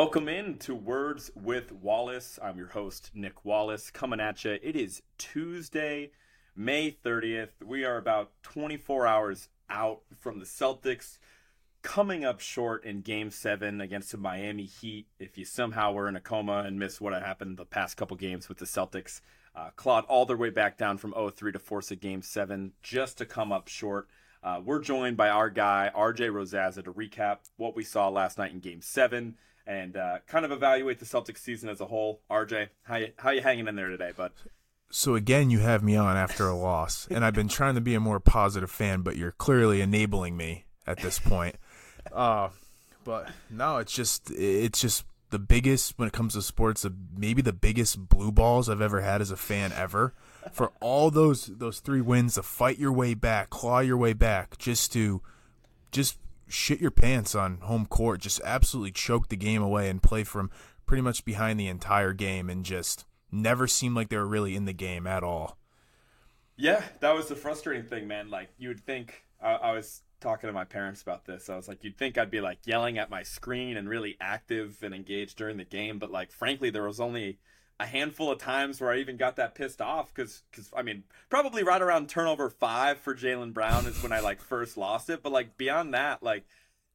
Welcome in to Words with Wallace. I'm your host, Nick Wallace, coming at you. It is Tuesday, May 30th. We are about 24 hours out from the Celtics coming up short in game seven against the Miami Heat. If you somehow were in a coma and missed what happened the past couple games with the Celtics, uh, clawed all their way back down from 0-3 to force a game seven just to come up short. Uh, we're joined by our guy, RJ Rosazza, to recap what we saw last night in game seven and uh, kind of evaluate the Celtics season as a whole. RJ, how you, how you hanging in there today, bud? So again, you have me on after a loss, and I've been trying to be a more positive fan, but you're clearly enabling me at this point. Uh, but no, it's just it's just the biggest when it comes to sports, maybe the biggest blue balls I've ever had as a fan ever. For all those those three wins, to fight your way back, claw your way back, just to just shit your pants on home court, just absolutely choke the game away and play from pretty much behind the entire game and just never seemed like they were really in the game at all. Yeah, that was the frustrating thing, man. Like you would think I, I was talking to my parents about this. I was like, you'd think I'd be like yelling at my screen and really active and engaged during the game, but like frankly, there was only a handful of times where I even got that pissed off because, because I mean, probably right around turnover five for Jaylen Brown is when I like first lost it. But like beyond that, like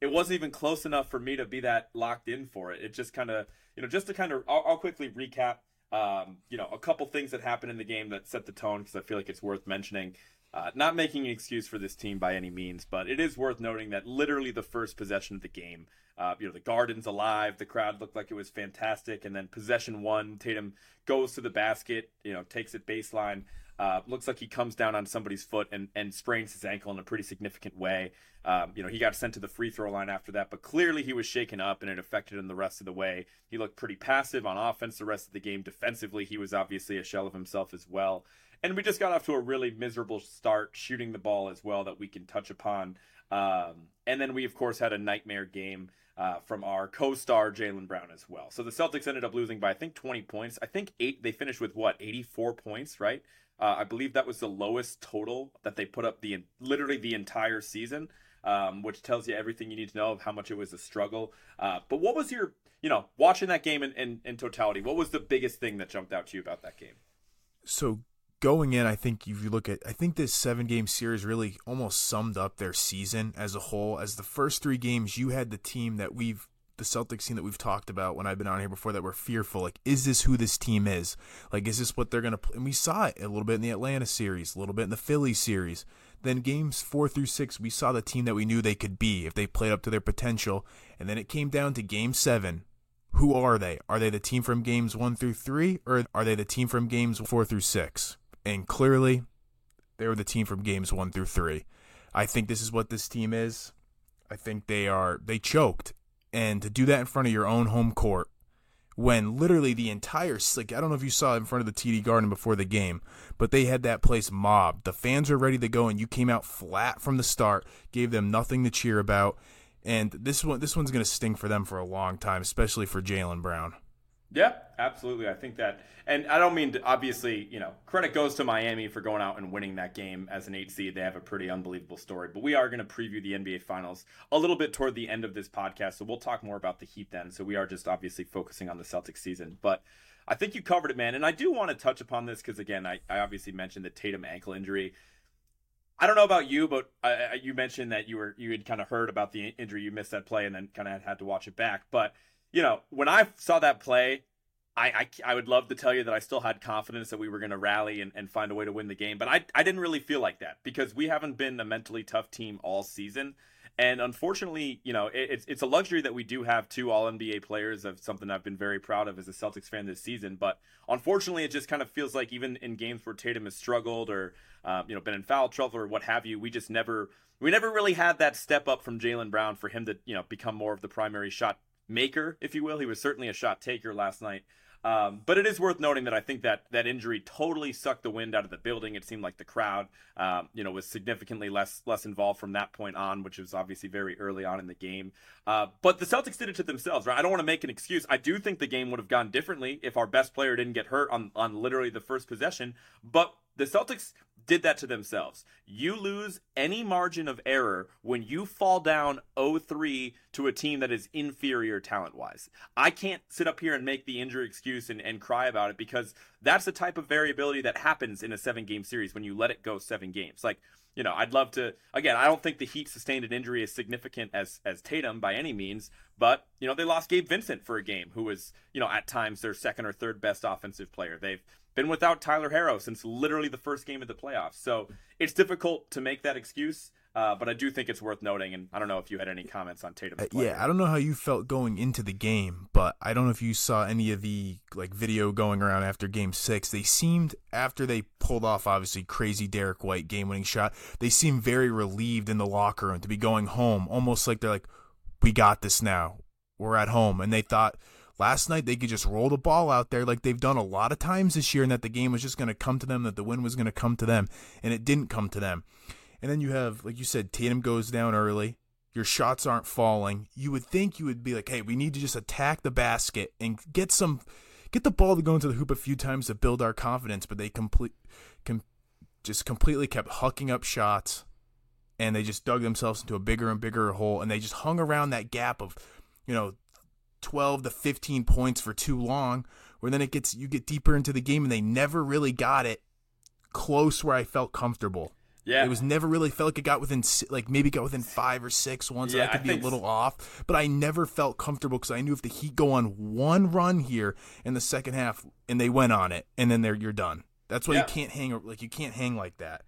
it wasn't even close enough for me to be that locked in for it. It just kind of, you know, just to kind of, I'll, I'll, quickly recap, um, you know, a couple things that happened in the game that set the tone because I feel like it's worth mentioning. Uh, not making an excuse for this team by any means, but it is worth noting that literally the first possession of the game, uh, you know, the Garden's alive, the crowd looked like it was fantastic, and then possession one, Tatum goes to the basket, you know, takes it baseline, uh, looks like he comes down on somebody's foot and, and sprains his ankle in a pretty significant way. Um, you know, he got sent to the free throw line after that, but clearly he was shaken up and it affected him the rest of the way. He looked pretty passive on offense the rest of the game. Defensively, he was obviously a shell of himself as well. And we just got off to a really miserable start shooting the ball as well that we can touch upon. Um, and then we, of course, had a nightmare game uh, from our co-star Jaylen Brown as well. So the Celtics ended up losing by I think 20 points. I think eight. They finished with what 84 points, right? Uh, I believe that was the lowest total that they put up the literally the entire season, um, which tells you everything you need to know of how much it was a struggle. Uh, but what was your, you know, watching that game in, in, in totality? What was the biggest thing that jumped out to you about that game? So going in, I think if you look at, I think this seven game series really almost summed up their season as a whole. As the first three games, you had the team that we've, the Celtics team that we've talked about when I've been on here before that were fearful. Like, is this who this team is? Like, is this what they're going to play? And we saw it a little bit in the Atlanta series, a little bit in the Philly series. Then games four through six, we saw the team that we knew they could be if they played up to their potential. And then it came down to game seven. Who are they? Are they the team from games one through three, or are they the team from games four through six? And clearly they were the team from games one through three. I think this is what this team is. I think they are they choked, and to do that in front of your own home court, when literally the entire like I don't know if you saw in front of the TD Garden before the game, but they had that place mobbed. The fans were ready to go, and you came out flat from the start, gave them nothing to cheer about, and this one this one's going to sting for them for a long time, especially for Jaylen Brown. Yeah, absolutely. I think that, and I don't mean to, obviously, you know, credit goes to Miami for going out and winning that game as an eight seed. They have a pretty unbelievable story. But we are going to preview the NBA Finals a little bit toward the end of this podcast, so we'll talk more about the Heat then. So we are just obviously focusing on the Celtics season, but. I think you covered it, man. And I do want to touch upon this because, again, I, I obviously mentioned the Tatum ankle injury. I don't know about you, but uh, you mentioned that you were you had kind of heard about the injury, you missed that play, and then kind of had to watch it back. But you know, when I saw that play, I, I, I, would love to tell you that I still had confidence that we were going to rally and, and find a way to win the game, but I, I didn't really feel like that because we haven't been a mentally tough team all season. And unfortunately, you know, it, it's, it's a luxury that we do have two All NBA players of something I've been very proud of as a Celtics fan this season. But unfortunately, it just kind of feels like even in games where Tatum has struggled or, uh, you know, been in foul trouble or what have you, we just never, we never really had that step up from Jaylen Brown for him to, you know, become more of the primary shot maker, if you will. He was certainly a shot taker last night. Um, but it is worth noting that I think that that injury totally sucked the wind out of the building. It seemed like the crowd, um, you know, was significantly less less involved from that point on, which was obviously very early on in the game. Uh, but the Celtics did it to themselves, right? I don't want to make an excuse. I do think the game would have gone differently if our best player didn't get hurt on on literally the first possession. But the Celtics did that to themselves. You lose any margin of error when you fall down 0-3 to a team that is inferior talent-wise. I can't sit up here and make the injury excuse and, and cry about it because that's the type of variability that happens in a seven-game series when you let it go seven games. Like you know, I'd love to. Again, I don't think the Heat sustained an injury as significant as as Tatum by any means, but you know, they lost Gabe Vincent for a game, who was you know at times their second or third best offensive player. They've been without Tyler Herro since literally the first game of the playoffs, so it's difficult to make that excuse. Uh, but I do think it's worth noting, and I don't know if you had any comments on Tatum. Uh, yeah, I don't know how you felt going into the game, but I don't know if you saw any of the like video going around after Game Six. They seemed after they pulled off obviously crazy Derek White game-winning shot. They seemed very relieved in the locker room to be going home, almost like they're like, "We got this now. We're at home," and they thought last night they could just roll the ball out there like they've done a lot of times this year, and that the game was just going to come to them, that the win was going to come to them, and it didn't come to them. And then you have, like you said, Tatum goes down early. Your shots aren't falling. You would think you would be like, hey, we need to just attack the basket and get some, get the ball to go into the hoop a few times to build our confidence. But they complete, com, just completely kept hucking up shots, and they just dug themselves into a bigger and bigger hole. And they just hung around that gap of, you know, 12 to 15 points for too long. Where then it gets you get deeper into the game, and they never really got it close where I felt comfortable. Yeah, it was never really felt like it got within like maybe got within five or six once. Yeah, I could I be a little so. off, but I never felt comfortable because I knew if the Heat go on one run here in the second half and they went on it, and then they're you're done. That's why yeah. you can't hang like you can't hang like that.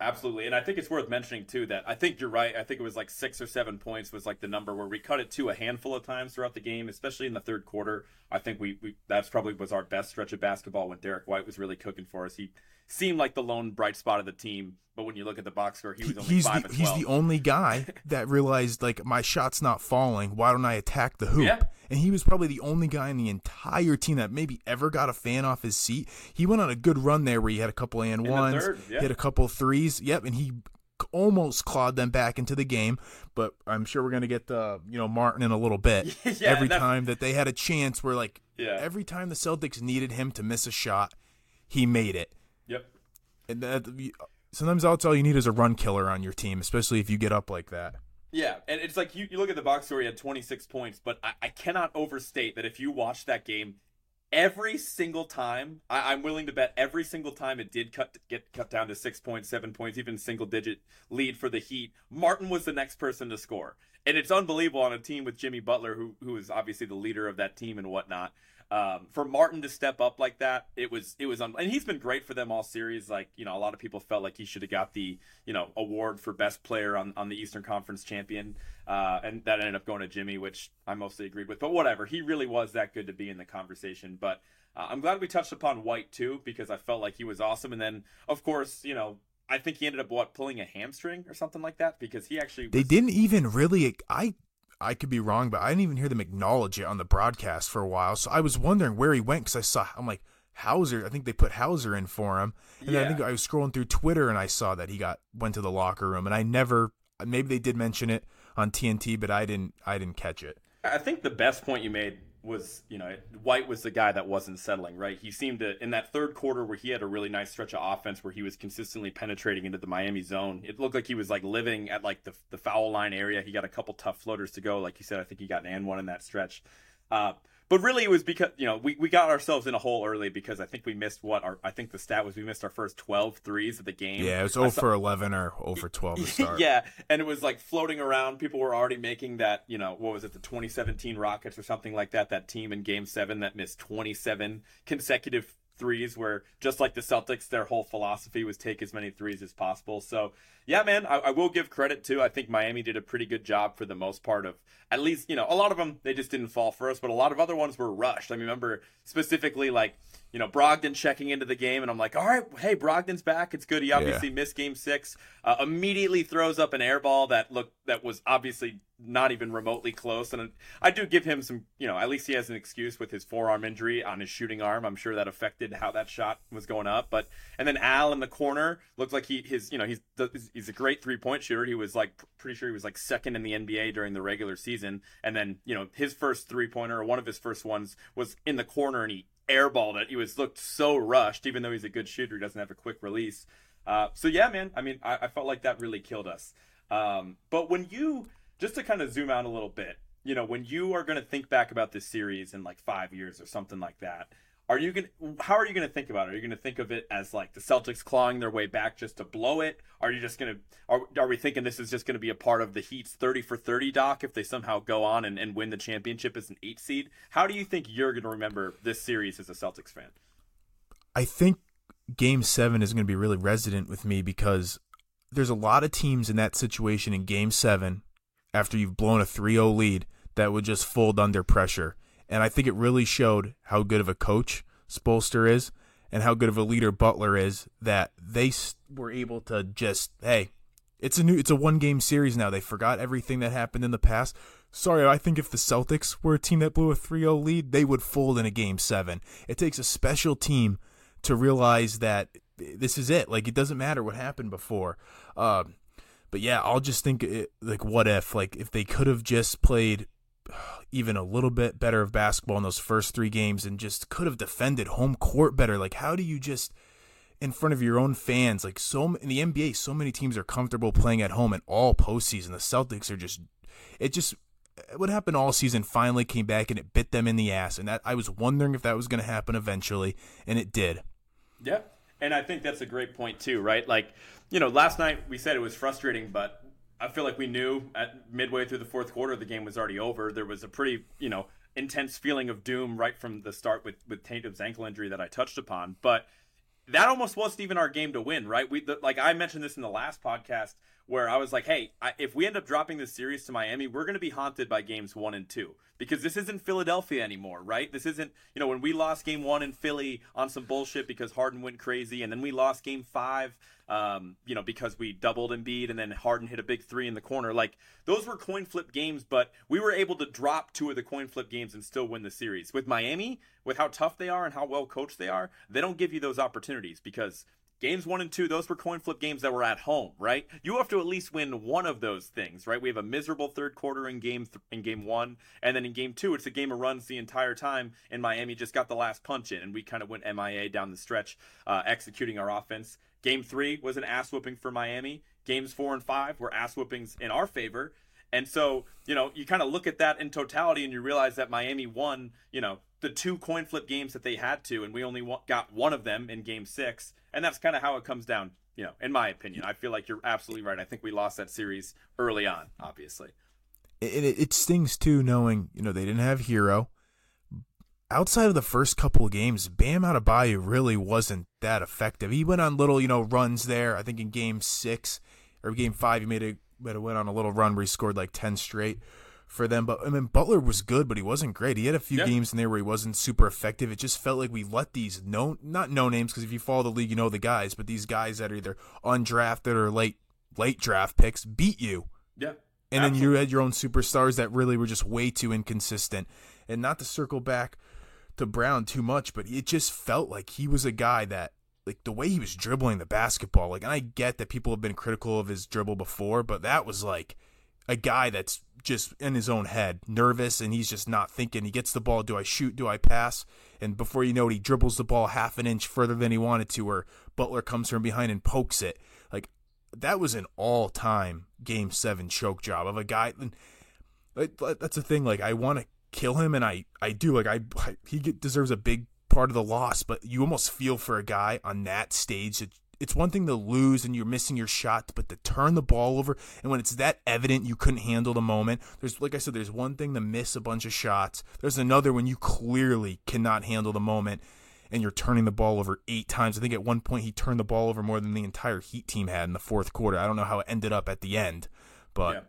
Absolutely, and I think it's worth mentioning too that I think you're right. I think it was like six or seven points was like the number where we cut it to a handful of times throughout the game, especially in the third quarter. I think we, we that's probably was our best stretch of basketball when Derek White was really cooking for us. He seemed like the lone bright spot of the team. But when you look at the box score, he was only he's five the, He's the only guy that realized like my shot's not falling. Why don't I attack the hoop? Yeah. And he was probably the only guy in the entire team that maybe ever got a fan off his seat. He went on a good run there where he had a couple and ones, yeah. hit a couple threes. Yep, and he almost clawed them back into the game. But I'm sure we're gonna get the you know Martin in a little bit. yeah, every time that they had a chance, where like yeah. every time the Celtics needed him to miss a shot, he made it. Yep and that, sometimes that's all you need is a run killer on your team, especially if you get up like that. Yeah, and it's like you, you look at the box score, he had 26 points, but I, I cannot overstate that if you watch that game, every single time, I, am willing to bet every single time it did cut get cut down to six points, seven points, even single digit lead for the Heat, Martin was the next person to score. And it's unbelievable on a team with Jimmy Butler, who who is obviously the leader of that team and whatnot. Um, for Martin to step up like that, it was it was un- and he's been great for them all series. Like you know, a lot of people felt like he should have got the you know award for best player on, on the Eastern Conference champion, uh, and that ended up going to Jimmy, which I mostly agreed with. But whatever, he really was that good to be in the conversation. But uh, I'm glad we touched upon White too because I felt like he was awesome. And then of course you know I think he ended up what pulling a hamstring or something like that because he actually was... they didn't even really I I could be wrong, but I didn't even hear them acknowledge it on the broadcast for a while. So I was wondering where he went because I saw, I'm like, Hauser. I think they put Hauser in for him. And yeah. I think I was scrolling through Twitter and I saw that he got went to the locker room. And I never, maybe they did mention it on TNT, but I didn't, I didn't catch it. I think the best point you made was, you know, White was the guy that wasn't settling, right? He seemed to, in that third quarter where he had a really nice stretch of offense where he was consistently penetrating into the Miami zone, it looked like he was like living at like the, the foul line area. He got a couple tough floaters to go. Like you said, I think he got an and one in that stretch. Uh, but really, it was because you know we, we got ourselves in a hole early because I think we missed what our I think the stat was we missed our first 12 threes of the game. Yeah, it was 0 for 11 or 0 for 12 to start. yeah, and it was like floating around. People were already making that you know what was it the 2017 Rockets or something like that. That team in Game Seven that missed 27 consecutive threes where just like the Celtics, their whole philosophy was take as many threes as possible. So yeah, man, I, I, will give credit to. I think Miami did a pretty good job for the most part of at least you know a lot of them they just didn't fall for us, but a lot of other ones were rushed. I mean, remember specifically like you know Brogdon checking into the game, and I'm like, all right, hey, Brogdon's back. It's good. He obviously yeah. missed Game Six. Uh, immediately throws up an air ball that looked that was obviously not even remotely close. And I do give him some, you know, at least he has an excuse with his forearm injury on his shooting arm. I'm sure that affected how that shot was going up. But and then Al in the corner looked like he his, you know, he's he's a great three point shooter. He was like pretty sure he was like second in the NBA during the regular season. And then you know his first three pointer or one of his first ones was in the corner and he airballed it. He was looked so rushed, even though he's a good shooter. He doesn't have a quick release. Uh, so yeah, man. I mean, I, I, felt like that really killed us. Um, but when you just to kind of zoom out a little bit, you know, when you are going to think back about this series in like five years or something like that, are you going to how are you going to think about it? Are you going to think of it as like the Celtics clawing their way back just to blow it? Are you just going to are, are we thinking this is just going to be a part of the Heat's 30 for 30 doc if they somehow go on and, and win the championship as an 8 seed? How do you think you're going to remember this series as a Celtics fan? I think game 7 is going to be really resident with me because there's a lot of teams in that situation in game 7 after you've blown a 3-0 lead that would just fold under pressure and I think it really showed how good of a coach Spoelstra is and how good of a leader Butler is that they were able to just, hey, it's a new it's a one game series now. They forgot everything that happened in the past. Sorry, I think if the Celtics were a team that blew a 3-0 lead, they would fold in a game 7. It takes a special team to realize that this is it. Like it doesn't matter what happened before. Uh, but yeah, I'll just think it, like what if like if they could have just played even a little bit better of basketball in those first three games and just could have defended home court better. Like, how do you just in front of your own fans? Like, so in the NBA, so many teams are comfortable playing at home in all postseason. The Celtics are just, it just, what happened all season finally came back and it bit them in the ass. And that I was wondering if that was going to happen eventually, and it did. Yeah. And I think that's a great point, too, right? Like, you know, last night we said it was frustrating, but I feel like we knew at midway through the fourth quarter the game was already over. There was a pretty, you know, intense feeling of doom right from the start with with Tatum's ankle injury that I touched upon. But that almost wasn't even our game to win, right? We the, like I mentioned this in the last podcast where I was like, hey, I, if we end up dropping this series to Miami, we're going to be haunted by games one and two because this isn't Philadelphia anymore, right? This isn't, you know, when we lost game one in Philly on some bullshit because Harden went crazy, and then we lost game five, um, you know, because we doubled Embiid and then Harden hit a big three in the corner. Like, those were coin flip games, but we were able to drop two of the coin flip games and still win the series. With Miami, with how tough they are and how well coached they are, they don't give you those opportunities because Games one and two, those were coin flip games that were at home, right? You have to at least win one of those things, right? We have a miserable third quarter in game th- in game one, and then in game two, it's a game of runs the entire time. And Miami just got the last punch in, and we kind of went MIA down the stretch, uh, executing our offense. Game three was an ass whooping for Miami. Games four and five were ass whoopings in our favor. And so, you know, you kind of look at that in totality and you realize that Miami won, you know, the two coin flip games that they had to, and we only got one of them in game six and that's kind of how it comes down. You know, in my opinion, I feel like you're absolutely right. I think we lost that series early on, obviously. It, it, it stings too, knowing you know they didn't have Herro. Outside of the first couple of games, Bam Adebayo really wasn't that effective. He went on little, you know, runs there. I think in Game Six or Game Five, he made a, made a went on a little run where he scored like ten straight for them. But I mean, Butler was good, but he wasn't great. He had a few yeah. games in there where he wasn't super effective. It just felt like we let these no not no names because if you follow the league, you know the guys, but these guys that are either undrafted or late late draft picks beat you. Yeah. And absolutely. then you had your own superstars that really were just way too inconsistent. And not to circle back to Brown too much, but it just felt like he was a guy that like the way he was dribbling the basketball. Like and I get that people have been critical of his dribble before, but that was like a guy that's just in his own head, nervous, and he's just not thinking. He gets the ball. Do I shoot? Do I pass? And before you know it, he dribbles the ball half an inch further than he wanted to, or Butler comes from behind and pokes it. Like that was an all-time Game Seven choke job of a guy. And that's the thing. Like I want to kill him, and I I do. Like I, I he deserves a big part of the loss, but you almost feel for a guy on that stage that it's one thing to lose and you're missing your shot, but to turn the ball over and when it's that evident you couldn't handle the moment, there's like I said, there's one thing to miss a bunch of shots. There's another when you clearly cannot handle the moment and you're turning the ball over eight times. I think at one point he turned the ball over more than the entire Heat team had in the fourth quarter. I don't know how it ended up at the end, but. Yeah.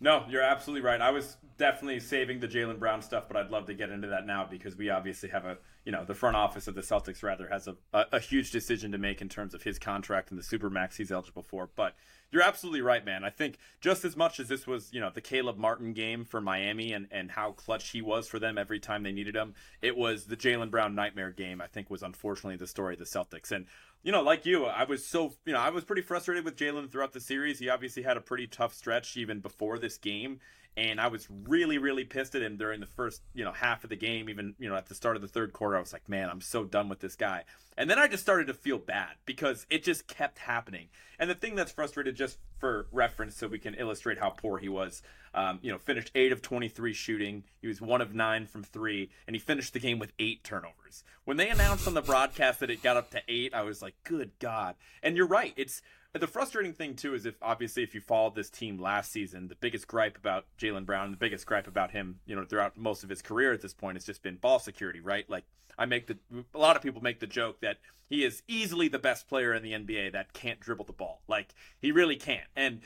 No, you're absolutely right. I was definitely saving the Jaylen Brown stuff, but I'd love to get into that now because we obviously have a you know the front office of the Celtics rather has a, a, a, huge decision to make in terms of his contract and the supermax he's eligible for. But you're absolutely right, man. I think just as much as this was you know the Caleb Martin game for Miami and and how clutch he was for them every time they needed him, it was the Jaylen Brown nightmare game. I think was unfortunately the story of the Celtics and. You know, like you, I was so you know I was pretty frustrated with Jaylen throughout the series. He obviously had a pretty tough stretch even before this game, And I was really, really pissed at him during the first, you know, half of the game. Even, you know, at the start of the third quarter, I was like, man, I'm so done with this guy. And then I just started to feel bad because it just kept happening. And the thing that's frustrated, just for reference, so we can illustrate how poor he was, um, you know, finished eight of 23 shooting. He was one of nine from three, and he finished the game with eight turnovers. When they announced on the broadcast that it got up to eight, I was like, good God. And you're right. It's the frustrating thing too is if obviously if you followed this team last season, the biggest gripe about Jaylen Brown, the biggest gripe about him, you know, throughout most of his career at this point has just been ball security, right? Like I make the a lot of people make the joke that he is easily the best player in the NBA that can't dribble the ball. Like he really can't. And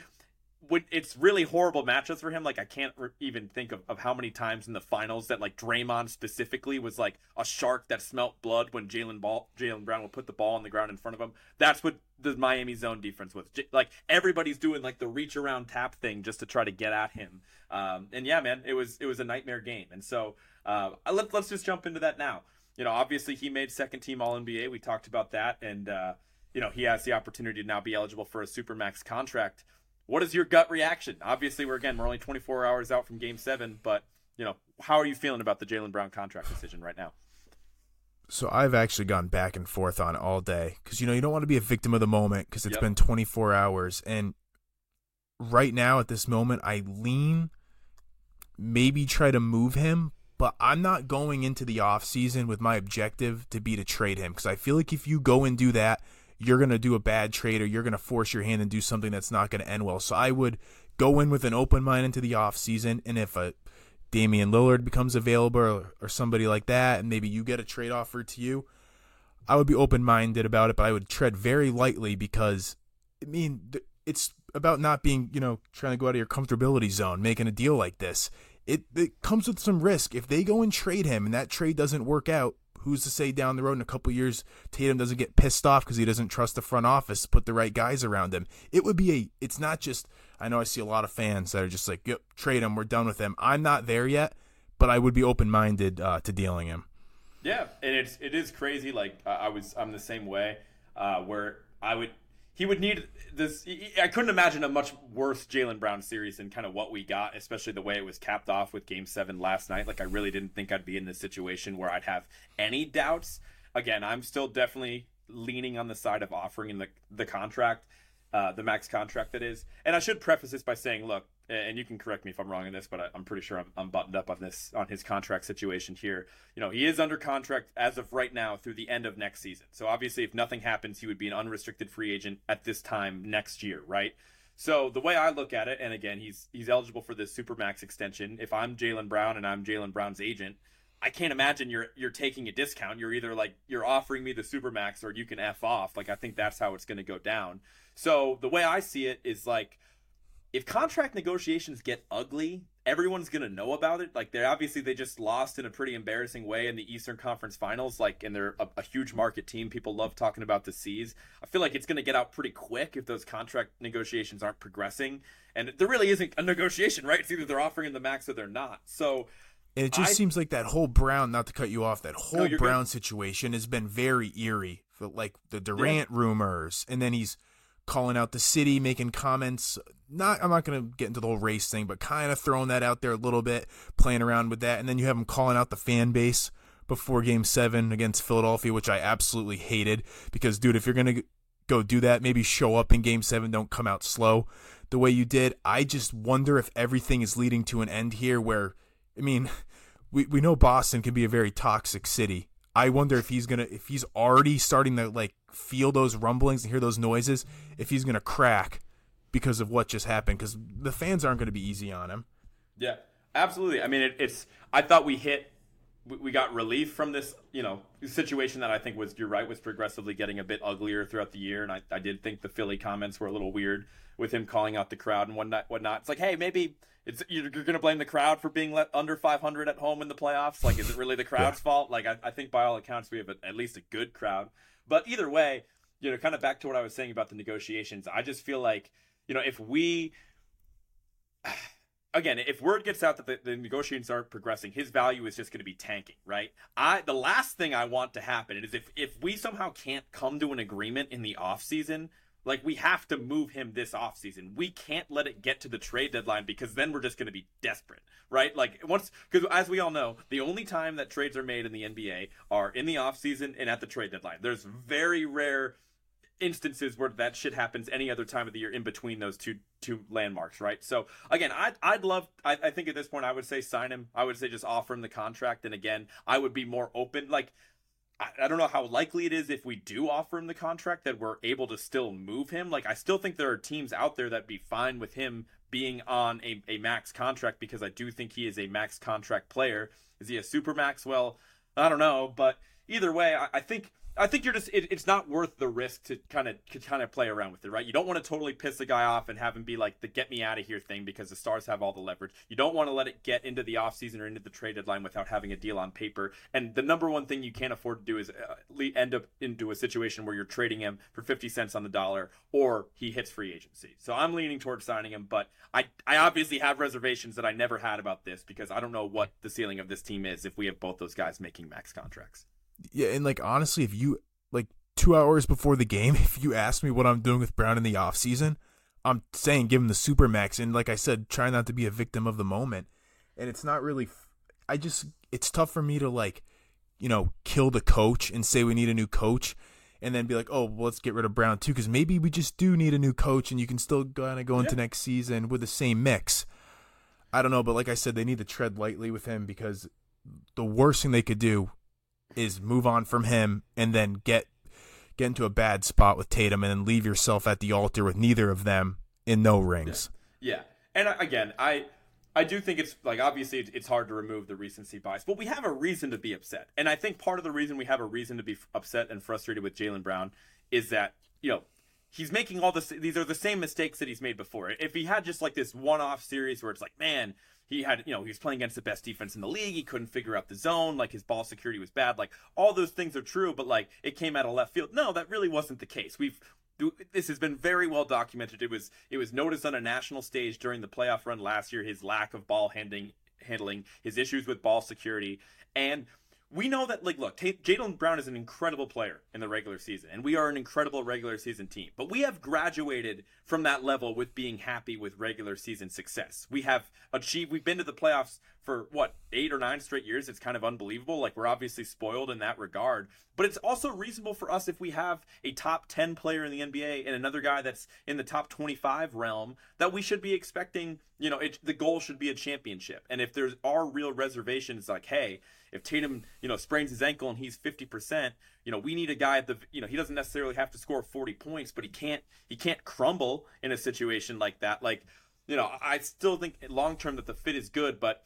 when it's really horrible matchups for him. Like I can't re- even think of, of how many times in the finals that like Draymond specifically was like a shark that smelt blood when Jaylen ball Jaylen Brown would put the ball on the ground in front of him. That's what the Miami zone defense was. J- like everybody's doing like the reach around tap thing just to try to get at him. Um, and yeah, man, it was it was a nightmare game. And so uh, let, let's just jump into that now. You know, obviously he made second team All NBA. We talked about that, and uh, you know he has the opportunity to now be eligible for a supermax contract what is your gut reaction? Obviously, we're again we're only 24 hours out from Game Seven, but you know how are you feeling about the Jaylen Brown contract decision right now? So I've actually gone back and forth on all day because you know you don't want to be a victim of the moment because it's Yep. been 24 hours and right now at this moment I lean maybe try to move him but I'm not going into the off season with my objective to be to trade him because I feel like if you go and do that you're going to do a bad trade or you're going to force your hand and do something that's not going to end well. So I would go in with an open mind into the off season and if a Damian Lillard becomes available or, or somebody like that and maybe you get a trade offer to you, I would be open minded about it, but I would tread very lightly because I mean it's about not being, you know, trying to go out of your comfortability zone, making a deal like this. It it comes with some risk. If they go and trade him and that trade doesn't work out, who's to say down the road in a couple years Tatum doesn't get pissed off because he doesn't trust the front office to put the right guys around him? It would be a. It's not just. I know I see a lot of fans that are just like, yep, trade him. We're done with him. I'm not there yet, but I would be open minded uh, to dealing him. Yeah, and it's it is crazy. Like I was, I'm the same way. Uh, where I would, he would need this. I couldn't imagine a much worse Jaylen Brown series than kind of what we got, especially the way it was capped off with Game Seven last night. Like I really didn't think I'd be in this situation where I'd have any doubts. Again, I'm still definitely leaning on the side of offering the the contract, uh, the max contract that is. And I should preface this by saying, look, and you can correct me if I'm wrong in this, but I, I'm pretty sure I'm, I'm buttoned up on this on his contract situation here. You know, he is under contract as of right now through the end of next season. So obviously, if nothing happens, he would be an unrestricted free agent at this time next year, right? So the way I look at it, and again, he's he's eligible for this supermax extension. If I'm Jaylen Brown and I'm Jaylen Brown's agent, I can't imagine you're you're taking a discount. You're either like you're offering me the supermax or you can f off. Like I think that's how it's going to go down. So the way I see it is like if contract negotiations get ugly, everyone's gonna know about it. Like they're obviously they just lost in a pretty embarrassing way in the Eastern Conference Finals. Like and they're a, a huge market team. People love talking about the C's. I feel like it's gonna get out pretty quick if those contract negotiations aren't progressing. And there really isn't a negotiation, right? It's either they're offering the max or they're not. So And it just I- seems like that whole Brown, not to cut you off, that whole you're Brown situation has been very eerie. Like the Durant rumors, and then he's calling out the city, making comments. Not, I'm not going to get into the whole race thing, but kind of throwing that out there a little bit, playing around with that, and then you have him calling out the fan base before Game Seven against Philadelphia, which I absolutely hated. Because, dude, if you're going to go do that, maybe show up in Game Seven, don't come out slow the way you did. I just wonder if everything is leading to an end here, where I mean, we we know Boston can be a very toxic city. I wonder if he's gonna if he's already starting to like feel those rumblings and hear those noises, if he's gonna crack because of what just happened. Because the fans aren't gonna be easy on him. Yeah, absolutely. I mean, it, it's. I thought we hit. We, we got relief from this, you know, situation that I think was. You're right. Was progressively getting a bit uglier throughout the year, and I, I did think the Philly comments were a little weird with him calling out the crowd and whatnot. Whatnot. It's like, hey, maybe it's you're, you're going to blame the crowd for being let under 500 at home in the playoffs. Like, is it really the crowd's fault? Like, I, I think by all accounts we have a, at least a good crowd. But either way, you know, kind of back to what I was saying about the negotiations. I just feel like, you know, if we again, if word gets out that the, the negotiations aren't progressing, his value is just going to be tanking, right? I the last thing I want to happen is if if we somehow can't come to an agreement in the off season, Like we have to move him this offseason. We can't let it get to the trade deadline because then we're just going to be desperate, right? Like once cuz as we all know, the only time that trades are made in the NBA are in the offseason and at the trade deadline. There's very rare instances where that shit happens any other time of the year in between those two two landmarks, right? So again, I'd I'd love I, I think at this point I would say sign him. I would say just offer him the contract, and again, I would be more open. Like I, don't know how likely it is if we do offer him the contract that we're able to still move him. Like I still think there are teams out there that be fine with him being on a, a max contract because I do think he is a max contract player. Is he a super max? Well, I don't know, but either way, I, I think I think you're just it, it's not worth the risk to kind of kind of play around with it, right? You don't want to totally piss the guy off and have him be like the get me out of here thing because the Stars have all the leverage. You don't want to let it get into the offseason or into the trade deadline without having a deal on paper. And the number one thing you can't afford to do is uh, end up into a situation where you're trading him for 50 cents on the dollar or he hits free agency. So I'm leaning towards signing him, but I I obviously have reservations that I never had about this because I don't know what the ceiling of this team is if we have both those guys making max contracts. Yeah, and like honestly, if you like two hours before the game, if you ask me what I'm doing with Brown in the off season, I'm saying give him the super max. And like I said, try not to be a victim of the moment. And it's not really. I just it's tough for me to like, you know, kill the coach and say we need a new coach, and then be like, oh, well, let's get rid of Brown too, because maybe we just do need a new coach, and you can still kind of go into yeah. next season with the same mix. I don't know, but like I said, they need to tread lightly with him because the worst thing they could do is move on from him and then get get into a bad spot with Tatum and then leave yourself at the altar with neither of them in no rings. Yeah, yeah. and again, I I do think it's like obviously it's hard to remove the recency bias, but we have a reason to be upset, and I think part of the reason we have a reason to be upset and frustrated with Jaylen Brown is that you know he's making all this these are the same mistakes that he's made before if he had just like this one-off series where it's like man he had, you know, he was playing against the best defense in the league. He couldn't figure out the zone. Like his ball security was bad. Like all those things are true, but like it came out of left field. No, that really wasn't the case. We've this has been very well documented. It was it was noticed on a national stage during the playoff run last year. His lack of ball handling, handling, his issues with ball security, and we know that like look Jaylen Brown is an incredible player in the regular season and we are an incredible regular season team but we have graduated from that level with being happy with regular season success. We have achieved we've been to the playoffs for what eight or nine straight years? It's kind of unbelievable. Like we're obviously spoiled in that regard but it's also reasonable for us if we have a top 10 player in the nba and another guy that's in the top 25 realm that we should be expecting you know it, the goal should be a championship. And if there are real reservations like hey if Tatum, you know, sprains his ankle and he's 50%, you know, we need a guy at the, you know, he doesn't necessarily have to score 40 points, but he can't, he can't crumble in a situation like that. Like, you know, I still think long term that the fit is good, but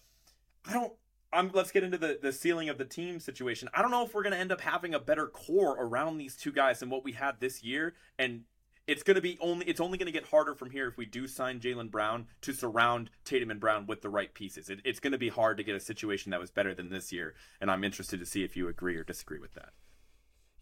I don't, I'm, let's get into the, the ceiling of the team situation. I don't know if we're going to end up having a better core around these two guys than what we had this year. And it's going to be only it's only going to get harder from here if we do sign Jaylen Brown to surround Tatum and Brown with the right pieces. It, it's going to be hard to get a situation that was better than this year, and I'm interested to see if you agree or disagree with that.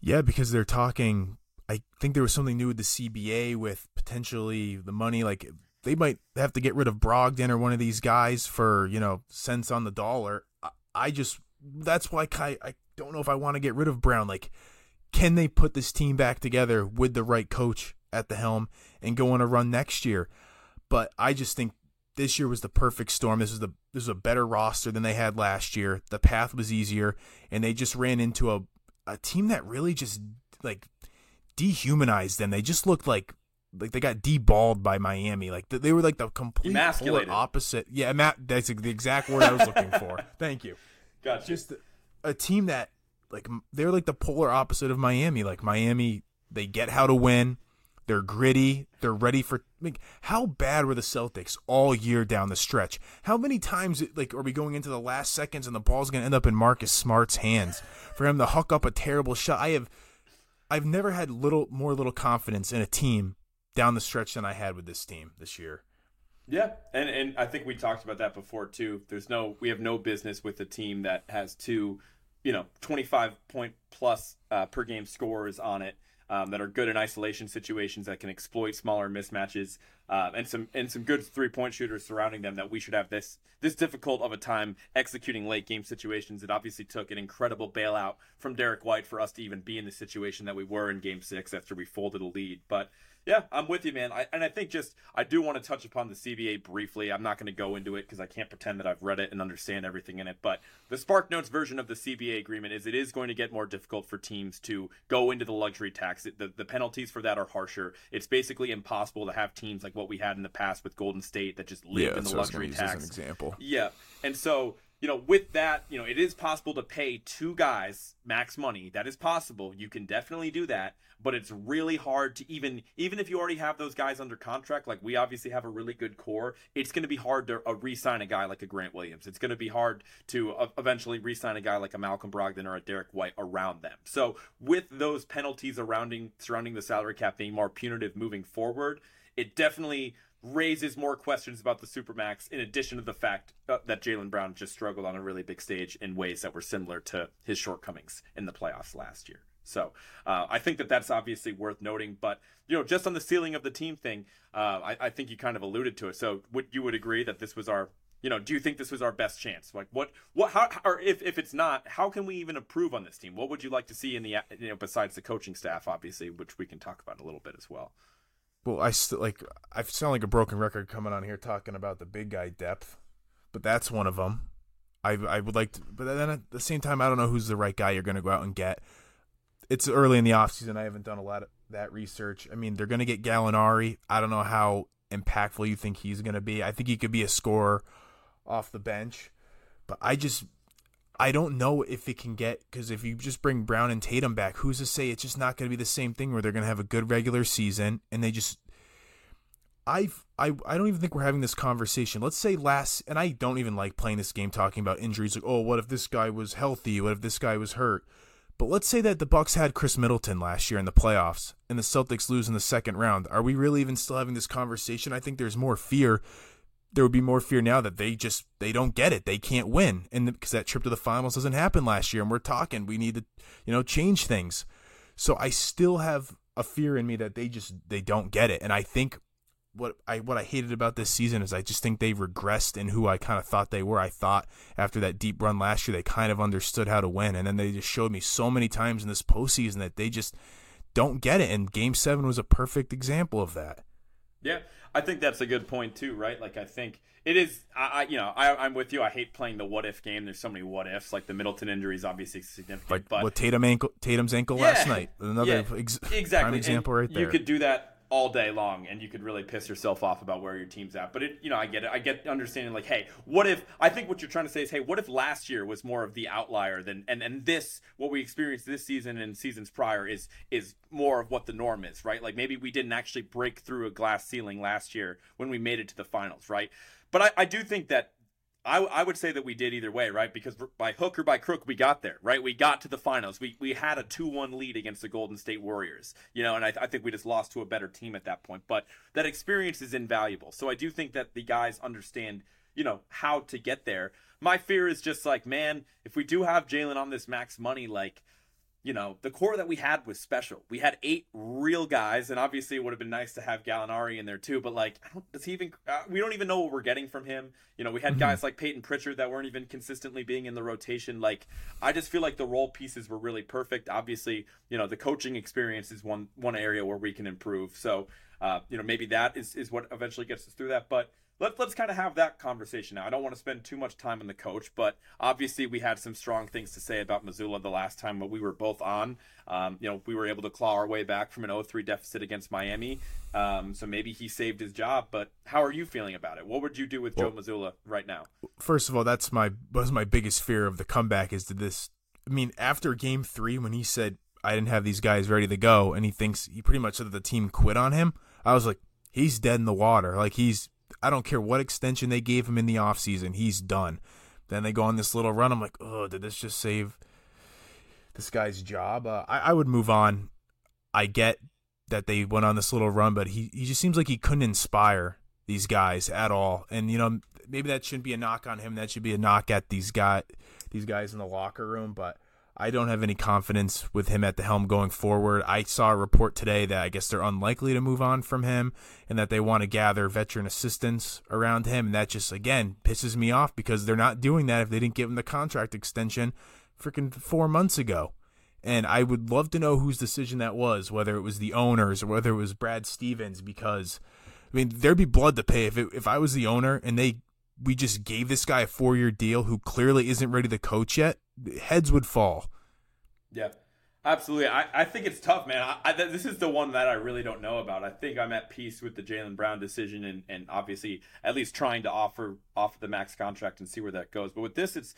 Yeah, because they're talking. I think there was something new with the CBA with potentially the money. Like they might have to get rid of Brogdon or one of these guys for you know cents on the dollar. I, I just that's why I, I don't know if I want to get rid of Brown. Like, can they put this team back together with the right coach at the helm and go on a run next year. But I just think this year was the perfect storm. This is the this is a better roster than they had last year. The path was easier, and they just ran into a a team that really just like dehumanized them. They just looked like like they got deballed by Miami. Like they were like the complete opposite. Yeah, Matt, that's the exact word I was looking for. Thank you. Gotcha. Just a team that like they're like the polar opposite of Miami. Like Miami, they get how to win. They're gritty. They're ready for. How bad were the Celtics all year down the stretch? How many times like are we going into the last seconds and the ball's going to end up in Marcus Smart's hands for him to huck up a terrible shot? I have, I've never had little more little confidence in a team down the stretch than I had with this team this year. Yeah, and and I think we talked about that before too. There's no we have no business with a team that has two, you know, 25 point plus uh, per game scores on it um, that are good in isolation situations that can exploit smaller mismatches uh, and some and some good three point shooters surrounding them that we should have this this difficult of a time executing late game situations. It obviously took an incredible bailout from Derek White for us to even be in the situation that we were in Game Six after we folded a lead. But Yeah, I'm with you, man. I, and I think just I do want to touch upon the CBA briefly. I'm not going to go into it because I can't pretend that I've read it and understand everything in it. But the Spark Notes version of the CBA agreement is it is going to get more difficult for teams to go into the luxury tax. The, the penalties for that are harsher. It's basically impossible to have teams like what we had in the past with Golden State that just live yeah, in the luxury tax. As an example. Yeah, and so you know, with that, you know, it is possible to pay two guys max money. That is possible. You can definitely do that, but it's really hard to even even if you already have those guys under contract, like we obviously have a really good core, it's going to be hard to uh, re-sign a guy like a Grant Williams. It's going to be hard to uh, eventually re-sign a guy like a Malcolm Brogdon or a Derek White around them. So, with those penalties surrounding surrounding the salary cap being more punitive moving forward, it definitely raises more questions about the Supermax, in addition to the fact uh, that Jaylen Brown just struggled on a really big stage in ways that were similar to his shortcomings in the playoffs last year. So uh, I think that that's obviously worth noting. But you know, just on the ceiling of the team thing, uh, I, I, think you kind of alluded to it. So would you would agree that this was our you know, do you think this was our best chance? Like, what, what, how, or if, if it's not, how can we even improve on this team? What would you like to see in the, you know, besides the coaching staff, obviously, which we can talk about a little bit as well? Well, I still like I sound like a broken record coming on here talking about the big guy depth, but that's one of them. I I would like to, but then at the same time, I don't know who's the right guy you're going to go out and get. It's early in the offseason. I haven't done a lot of that research. I mean, they're going to get Gallinari. I don't know how impactful you think he's going to be. I think he could be a scorer off the bench, but I just I don't know if it can get because if you just bring Brown and Tatum back, who's to say it's just not going to be the same thing where they're going to have a good regular season and they just. I I I don't even think we're having this conversation. Let's say last, and I don't even like playing this game talking about injuries. Like, oh, what if this guy was healthy? What if this guy was hurt? But let's say that the Bucks had Khris Middleton last year in the playoffs, and the Celtics lose in the second round. Are we really even still having this conversation? I think there's more fear there would be more fear now that they just they don't get it. They can't win, and because that trip to the finals doesn't happen last year, and we're talking we need to, you know, change things. So I still have a fear in me that they just they don't get it, and I think what I what I hated about this season is I just think they've regressed in who I kind of thought they were. I thought after that deep run last year they kind of understood how to win, and then they just showed me so many times in this postseason that they just don't get it. And Game Seven was a perfect example of that. Yeah, I think that's a good point too, right? Like I think it is. I, I you know I, am with you. I hate playing the what if game. There's so many what ifs. Like the Middleton injury is obviously significant. Like but with Tatum ankle, Tatum's ankle yeah, last night. Another yeah, ex- exactly example right there. You could do that all day long and you could really piss yourself off about where your team's at. But it, you know, I get it. I get understanding like, hey, what if I think what you're trying to say is, hey, what if last year was more of the outlier than and and this what we experienced this season and seasons prior is is more of what the norm is, right? Like maybe we didn't actually break through a glass ceiling last year when we made it to the finals, right? But I, I do think that I, I would say that we did either way, right? Because by hook or by crook, we got there, right? We got to the finals. We we had a two one lead against the Golden State Warriors, you know, and I, I think we just lost to a better team at that point. But that experience is invaluable. So I do think that the guys understand, you know, how to get there. My fear is just like, man, if we do have Jaylen on this max money, like you know, the core that we had was special. We had eight real guys, and obviously it would have been nice to have Gallinari in there too. But like, does he even? Uh, we don't even know what we're getting from him. You know, we had mm-hmm. guys like Payton Pritchard that weren't even consistently being in the rotation. Like, I just feel like the role pieces were really perfect. Obviously, you know, the coaching experience is one one area where we can improve. So, uh, you know, maybe that is is what eventually gets us through that. But let's let's kind of have that conversation now. I don't want to spend too much time on the coach, but obviously we had some strong things to say about Mazzulla the last time when we were both on. Um, you know, we were able to claw our way back from an 0-3 deficit against Miami. Um, so maybe he saved his job. But how are you feeling about it? What would you do with well, Joe Mazzulla right now? First of all, that's my was my biggest fear of the comeback is to this. I mean, after Game Three, when he said I didn't have these guys ready to go, and he thinks he pretty much said that the team quit on him. I was like, he's dead in the water. Like he's I don't care what extension they gave him in the offseason, he's done. Then they go on this little run. I'm like, oh, did this just save this guy's job? Uh, I, I would move on. I get that they went on this little run, but he, he just seems like he couldn't inspire these guys at all. And you know, maybe that shouldn't be a knock on him. That should be a knock at these guy these guys in the locker room. But I don't have any confidence with him at the helm going forward. I saw a report today that I guess they're unlikely to move on from him and that they want to gather veteran assistants around him. And that just, again, pisses me off because they're not doing that if they didn't give him the contract extension freaking four months ago. And I would love to know whose decision that was, whether it was the owners or whether it was Brad Stevens, because I mean, there'd be blood to pay if it, if I was the owner and they we just gave this guy a four year deal who clearly isn't ready to coach yet. Heads would fall. Yeah, absolutely. I, I think it's tough, man. I, I, this is the one that I really don't know about. I think I'm at peace with the Jaylen Brown decision and, and obviously at least trying to offer offer the max contract and see where that goes. But with this, it's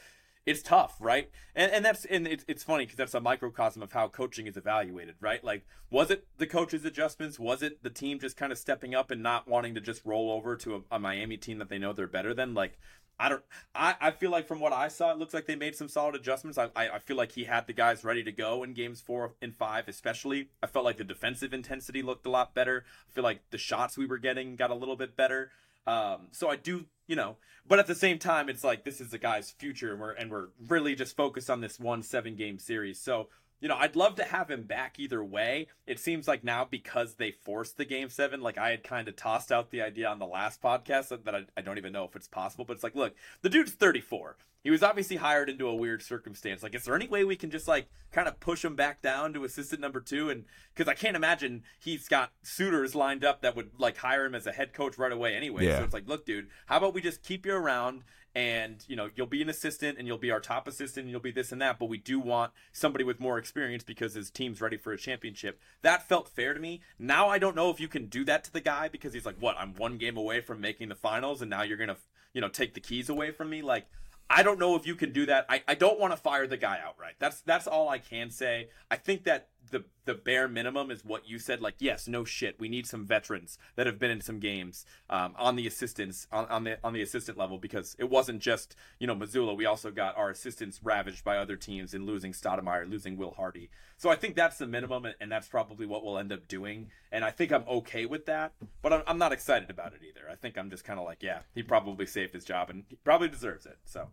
it's tough, right? And and that's and it's it's funny because that's a microcosm of how coaching is evaluated, right? Like, was it the coach's adjustments? Was it the team just kind of stepping up and not wanting to just roll over to a, a Miami team that they know they're better than? Like, I don't. I, I feel like from what I saw, it looks like they made some solid adjustments. I, I, I feel like he had the guys ready to go in games four and five, especially. I felt like the defensive intensity looked a lot better. I feel like the shots we were getting got a little bit better. Um, so I do, you know, but at the same time, it's like this is the guy's future, and we're and we're really just focused on this one seven game series. So you know, I'd love to have him back either way. It seems like now because they forced the game seven, like I had kind of tossed out the idea on the last podcast that, that I, I, don't even know if it's possible, but it's like, look, the dude's 34. He was obviously hired into a weird circumstance. Like, is there any way we can just like kind of push him back down to assistant number two? And because I can't imagine he's got suitors lined up that would like hire him as a head coach right away anyway. Yeah. So it's like, look, dude, how about we just keep you around and you know you'll be an assistant and you'll be our top assistant and you'll be this and that but we do want somebody with more experience because his team's ready for a championship that felt fair to me now i don't know if you can do that to the guy because he's like what i'm one game away from making the finals and now you're gonna you know take the keys away from me like I don't know if you can do that. I, I don't want to fire the guy outright. That's that's all I can say. I think that the the bare minimum is what you said. Like, yes, no shit. We need some veterans that have been in some games um, on the assistants on, on the on the assistant level because it wasn't just you know Mazzulla. We also got our assistants ravaged by other teams in losing Stoudamire, losing Will Hardy. So I think that's the minimum, and that's probably what we'll end up doing. And I think I'm okay with that, but I'm, I'm not excited about it either. I think I'm just kind of like, yeah, he probably saved his job and he probably deserves it. So.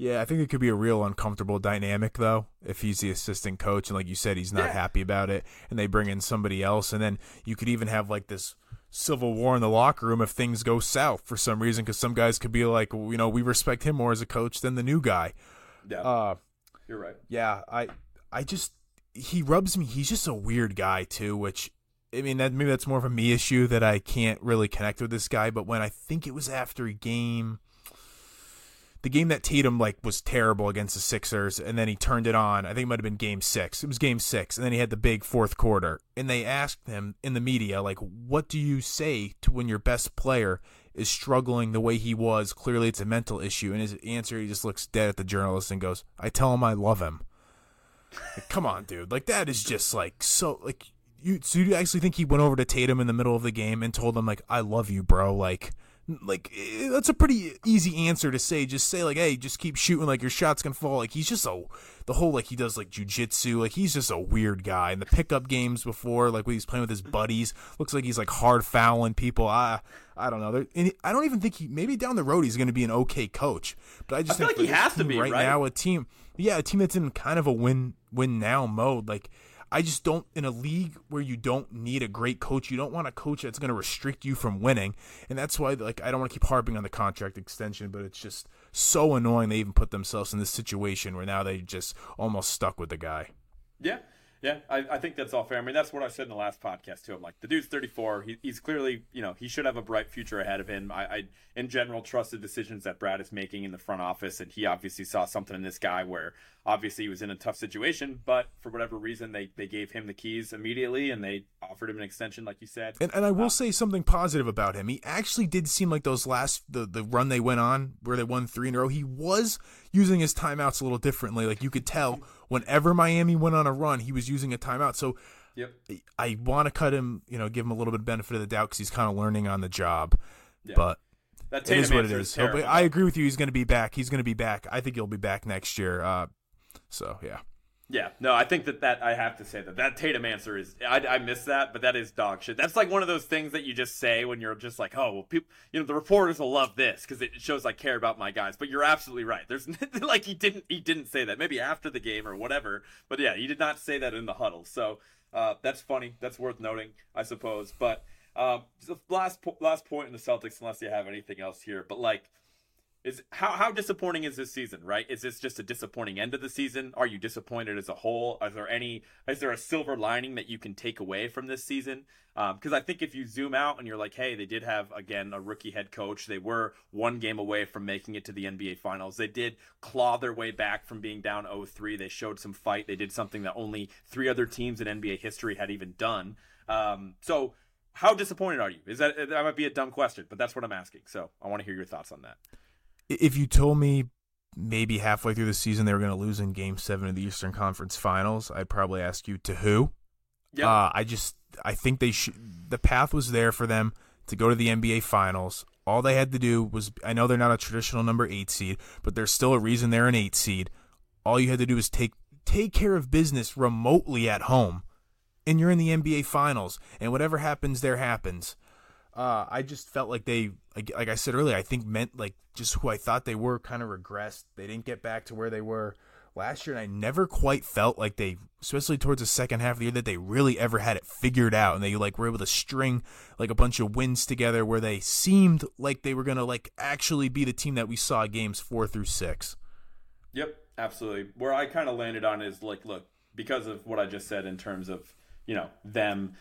Yeah, I think it could be a real uncomfortable dynamic though if he's the assistant coach and like you said he's not yeah. happy about it and they bring in somebody else and then you could even have like this civil war in the locker room if things go south for some reason cuz some guys could be like, well, you know, we respect him more as a coach than the new guy. Yeah. Uh, You're right. Yeah, I I just he rubs me he's just a weird guy too, which I mean that maybe that's more of a me issue that I can't really connect with this guy, but when I think it was after a game the game that Tatum like was terrible against the Sixers, and then he turned it on. I think it might have been Game Six. It was Game Six, and then he had the big fourth quarter. And they asked him in the media, like, "What do you say to when your best player is struggling the way he was? Clearly, it's a mental issue." And his answer, he just looks dead at the journalist and goes, "I tell him I love him." like, come on, dude! Like that is just like so like you. So you actually think he went over to Tatum in the middle of the game and told him like, "I love you, bro"? Like like eh, that's a pretty easy answer to say. Just say like, hey, just keep shooting. Like your shots can fall. Like he's just a the whole like he does like jujitsu. Like he's just a weird guy. In the pickup games before, like when he's playing with his buddies, looks like he's like hard fouling people. I I don't know. And I don't even think he maybe down the road he's going to be an okay coach. But I just I feel think like he has to be right, right now. A team, yeah, a team that's in kind of a win win now mode. Like I just don't in a league where you don't need a great coach, you don't want a coach that's going to restrict you from winning, and that's why like I don't want to keep harping on the contract extension, but it's just so annoying they even put themselves in this situation where now they just almost stuck with the guy. Yeah. Yeah, I, I think that's all fair. I mean, that's what I said in the last podcast too. I'm like, the dude's 34. He, he's clearly, you know, he should have a bright future ahead of him. I, I, in general, trust the decisions that Brad is making in the front office, and he obviously saw something in this guy where obviously he was in a tough situation, but for whatever reason, they they gave him the keys immediately and they offered him an extension, like you said. And, and I will uh, say something positive about him. He actually did seem like those last the the run they went on where they won three in a row. He was using his timeouts a little differently. Like you could tell whenever Miami went on a run, he was using a timeout. So. Yep. I want to cut him, you know, give him a little bit of benefit of the doubt because he's kind of learning on the job. Yeah. But that it is what it is. is I agree with you. He's going to be back. He's going to be back. I think he'll be back next year. Uh, so yeah. Yeah, no, I think that that I have to say that that Tatum answer is I, I miss that, but that is dog shit. That's like one of those things that you just say when you're just like, oh, well, people, you know, the reporters will love this because it shows I care about my guys. But you're absolutely right. There's like he didn't he didn't say that maybe after the game or whatever, but yeah, he did not say that in the huddle. So uh, that's funny. That's worth noting, I suppose. But um, last last point in the Celtics, unless you have anything else here, but like is how how disappointing is this season? Right? Is this just a disappointing end of the season? Are you disappointed as a whole? Is there any is there a silver lining that you can take away from this season? Because um, I think if you zoom out and you're like, hey, they did have again a rookie head coach. They were one game away from making it to the NBA Finals. They did claw their way back from being down 0-3. They showed some fight. They did something that only three other teams in NBA history had even done. Um, so how disappointed are you? Is that that might be a dumb question, but that's what I'm asking. So I want to hear your thoughts on that if you told me maybe halfway through the season they were going to lose in Game Seven of the Eastern Conference Finals, I'd probably ask you to who. Yeah. Uh, I just I think they should. The path was there for them to go to the NBA Finals. All they had to do was I know they're not a traditional number eight seed, but there's still a reason they're an eight seed. All you had to do was take take care of business remotely at home, and you're in the NBA Finals. And whatever happens, there happens. Uh, I just felt like they, like, like I said earlier, I think meant like just who I thought they were kind of regressed. They didn't get back to where they were last year, and I never quite felt like they, especially towards the second half of the year, that they really ever had it figured out, and they like were able to string like a bunch of wins together where they seemed like they were gonna like actually be the team that we saw games four through six. Yep, absolutely. Where I kind of landed on is like, look, because of what I just said in terms of you know them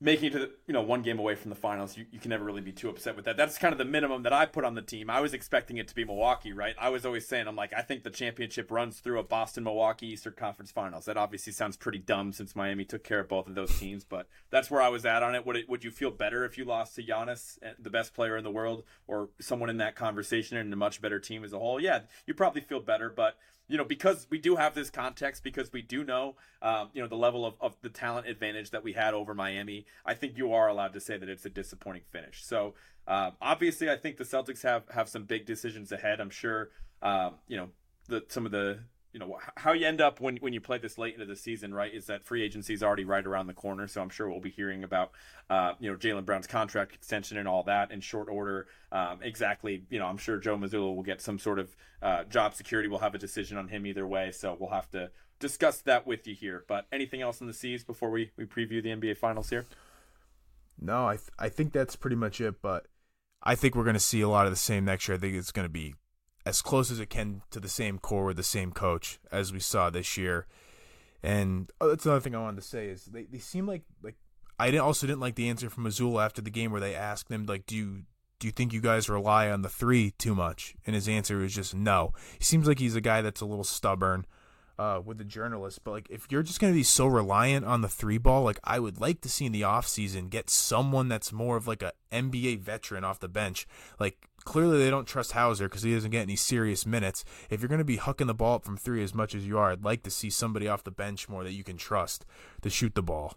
making it to the, you know one game away from the finals you, you can never really be too upset with that. That's kind of the minimum that i put on the team. I was expecting it to be milwaukee right? I was always saying i'm like i think the championship runs through a boston milwaukee eastern conference finals. That obviously sounds pretty dumb since miami took care of both of those teams but that's where i was at on it. Would, it, would you feel better if you lost to Giannis, eh, the best player in the world or someone in that conversation and a much better team as a whole? Yeah you probably feel better but you know, because we do have this context, because we do know, um, you know, the level of, of the talent advantage that we had over Miami, I think you are allowed to say that it's a disappointing finish. So uh, obviously, I think the Celtics have have some big decisions ahead. I'm sure, um, you know, the some of the you know how you end up when when you play this late into the season, right? Is that free agency is already right around the corner, so I'm sure we'll be hearing about uh, you know Jaylen Brown's contract extension and all that in short order. Um, exactly, you know, I'm sure Joe Mazzulla will get some sort of uh, job security. We'll have a decision on him either way, so we'll have to discuss that with you here. But anything else in the seas before we we preview the NBA Finals here? No, I th- I think that's pretty much it. But I think we're going to see a lot of the same next year. I think it's going to be as close as it can to the same core with the same coach as we saw this year. And oh, that's another thing I wanted to say is they, they seem like like I didn't, also didn't like the answer from Mazzulla after the game where they asked him like, do you do you think you guys rely on the three too much? And his answer was just no. He seems like he's a guy that's a little stubborn uh, with the journalists. But like, if you're just going to be so reliant on the three ball, like I would like to see in the offseason get someone that's more of like a NBA veteran off the bench. Like clearly they don't trust Hauser because he doesn't get any serious minutes. If you're going to be hucking the ball up from three as much as you are, I'd like to see somebody off the bench more that you can trust to shoot the ball.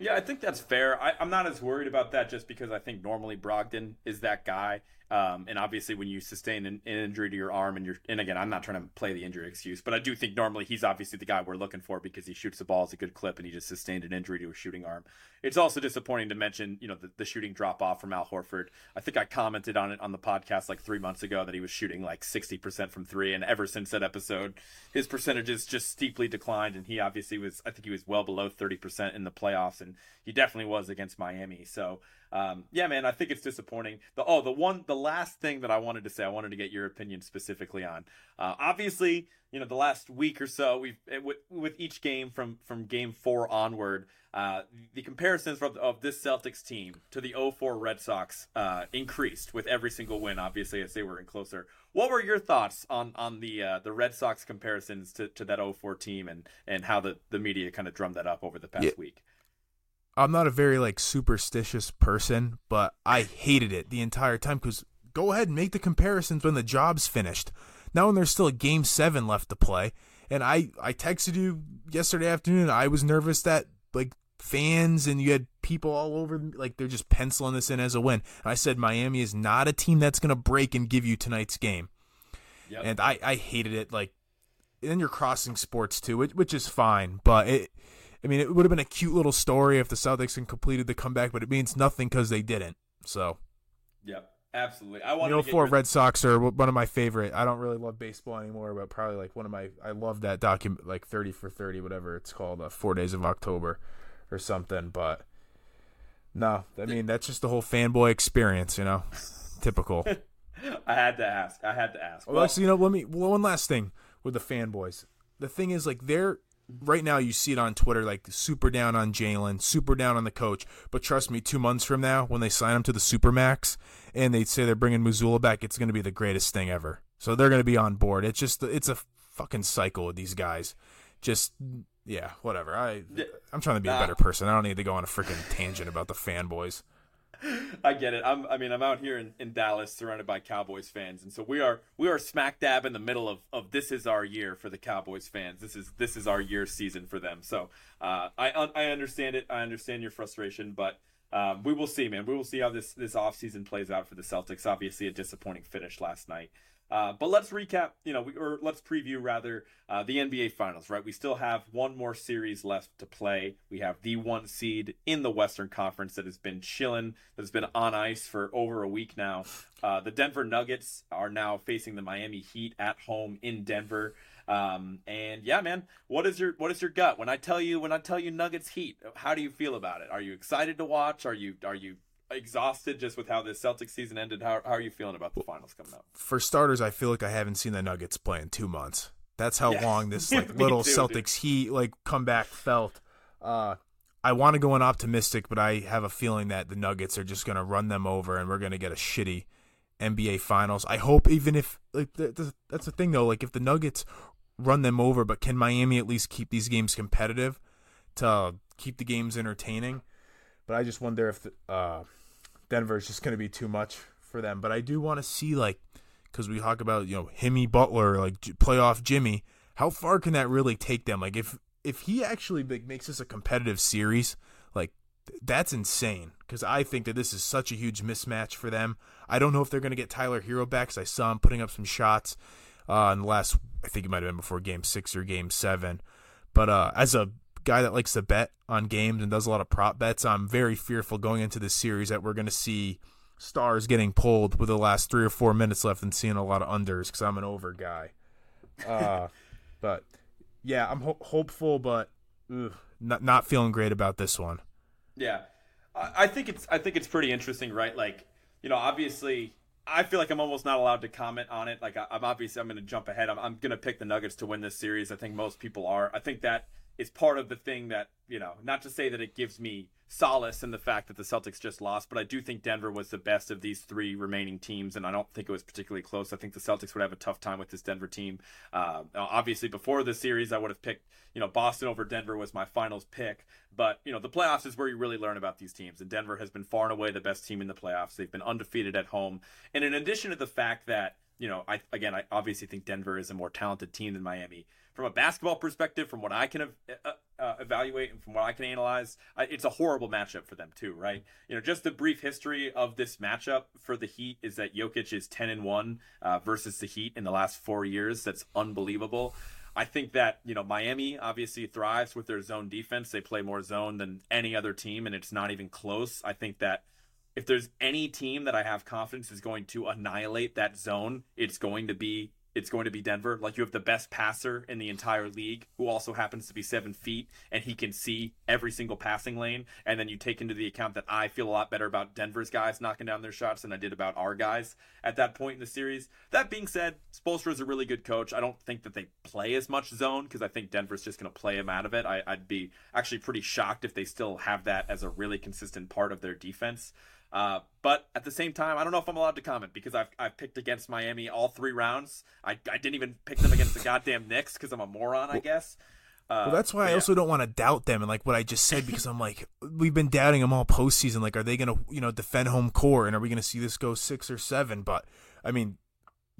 Yeah, I think that's fair. I, am not as worried about that just because I think normally Brogdon is that guy. Um, and obviously, when you sustain an, an, injury to your arm, and you're, and again, I'm not trying to play the injury excuse, but I do think normally he's obviously the guy we're looking for because he shoots the ball as a good clip, and he just sustained an injury to a shooting arm. It's also disappointing to mention, you know, the, the shooting drop off from Al Horford. I think I commented on it on the podcast like three months ago that he was shooting like 60% from three, and ever since that episode, his percentages just steeply declined, and he obviously was, I think he was well below 30% in the playoffs, and he definitely was against Miami. So um, yeah, man, I think it's disappointing. The oh, the one, the last thing that I wanted to say, I wanted to get your opinion specifically on. Uh, obviously, you know, the last week or so, we've with, with each game from from game four onward, uh, the comparisons of, of this Celtics team to the 04 Red Sox uh, increased with every single win. Obviously, as they were in closer. What were your thoughts on on the uh, the Red Sox comparisons to, to that 04 team and and how the the media kind of drummed that up over the past yeah. week? I'm not a very like superstitious person, but I hated it the entire time because go ahead and make the comparisons when the job's finished. Now when there's still a game seven left to play, and I I texted you yesterday afternoon. I was nervous that like fans and you had people all over like they're just penciling this in as a win. And I said Miami is not a team that's gonna break and give you tonight's game. Yep. And I I hated it like. and then you're crossing sports too, which, which is fine, but it I mean, it would have been a cute little story if the Celtics had completed the comeback, but it means nothing because they didn't. So, yeah, absolutely. I want you know, four Red Sox are one of my favorite. I don't really love baseball anymore, but probably like one of my. I love that document, like thirty for thirty, whatever it's called, uh, Four Days of October, or something. But no, I mean that's just the whole fanboy experience, you know, typical. I had to ask. I had to ask. Well, actually, you know, let me. Well, one last thing with the fanboys. The thing is, like, they're right now. You see it on Twitter, like super down on Jaylen, super down on the coach. But trust me, two months from now, when they sign him to the supermax and they say they're bringing Mazzulla back, it's going to be the greatest thing ever. So they're going to be on board. It's just, it's a fucking cycle with these guys. Just yeah, whatever. I I'm trying to be a better person. I don't need to go on a freaking tangent about the fanboys. I get it. I'm, I mean, I'm out here in, in Dallas, surrounded by Cowboys fans, and so we are we are smack dab in the middle of, of this is our year for the Cowboys fans. This is this is our year season for them. So uh, I I understand it. I understand your frustration, but um, we will see, man. We will see how this this off season plays out for the Celtics. Obviously, a disappointing finish last night. Uh, but let's recap, you know, we, or let's preview rather uh, the NBA Finals, right? We still have one more series left to play. We have the one seed in the Western Conference that has been chilling, that has been on ice for over a week now. Uh, the Denver Nuggets are now facing the Miami Heat at home in Denver. Um, and yeah, man, what is your what is your gut when I tell you when I tell you Nuggets Heat? How do you feel about it? Are you excited to watch? Are you are you exhausted just with how this Celtics season ended. How, how are you feeling about the finals coming up? For starters, I feel like I haven't seen the Nuggets play in two months. That's how yeah. long this like little too, Celtics heat like comeback felt. Uh, I want to go in optimistic, but I have a feeling that the Nuggets are just going to run them over, and we're going to get a shitty NBA Finals. I hope, even if like that's the thing though, like if the Nuggets run them over, but can Miami at least keep these games competitive to keep the games entertaining? But I just wonder if the, uh, Denver is just going to be too much for them. But I do want to see like because we talk about you know Himmy Butler like playoff Jimmy. How far can that really take them? Like if if he actually like, makes this a competitive series, like that's insane. Because I think that this is such a huge mismatch for them. I don't know if they're going to get Tyler Herro back. Cause I saw him putting up some shots uh, in the last. I think it might have been before Game Six or Game Seven. But uh, as a guy that likes to bet on games and does a lot of prop bets, I'm very fearful going into this series that we're going to see stars getting pulled with the last three or four minutes left and seeing a lot of unders because I'm an over guy. Uh, but yeah, I'm ho- hopeful, but ugh, not not feeling great about this one. Yeah, I, I think it's I think it's pretty interesting, right? Like you know, obviously. I feel like I'm almost not allowed to comment on it. Like I, am obviously I'm going to jump ahead. I'm, I'm going to pick the Nuggets to win this series. I think most people are. I think that is part of the thing that you know not to say that it gives me solace in the fact that the Celtics just lost, but I do think Denver was the best of these three remaining teams, and I don't think it was particularly close. I think the Celtics would have a tough time with this Denver team. Uh, obviously, before the series, I would have picked you know Boston over Denver was my finals pick, but you know the playoffs is where you really learn about these teams, and Denver has been far and away the best team in the playoffs. They've been undefeated at home, and in addition to the fact that you know I again I obviously think Denver is a more talented team than Miami from a basketball perspective, from what I can uh, evaluate and from what I can analyze, I, it's a horrible matchup for them too, right? You know, just the brief history of this matchup for the Heat is that Jokic is ten and one uh, versus the Heat in the last four years. That's unbelievable. I think that you know Miami obviously thrives with their zone defense. They play more zone than any other team, and it's not even close. I think that if there's any team that I have confidence is going to annihilate that zone, it's going to be it's going to be Denver. Like you have the best passer in the entire league, who also happens to be seven feet, and he can see every single passing lane. And then you take into the account that I feel a lot better about Denver's guys knocking down their shots than I did about our guys at that point in the series. That being said, Spoelstra is a really good coach. I don't think that they play as much zone because I think Denver's just going to play him out of it. I, I'd be actually pretty shocked if they still have that as a really consistent part of their defense. Uh, but at the same time, I don't know if I'm allowed to comment because I've, I've picked against Miami all three rounds. I, I didn't even pick them against the goddamn Knicks because I'm a moron, I guess. Uh, well, that's why I also don't want to doubt them and like what I just said because I'm like we've been doubting them all postseason. Like, are they gonna you know defend home court and are we gonna see this go six or seven? But I mean,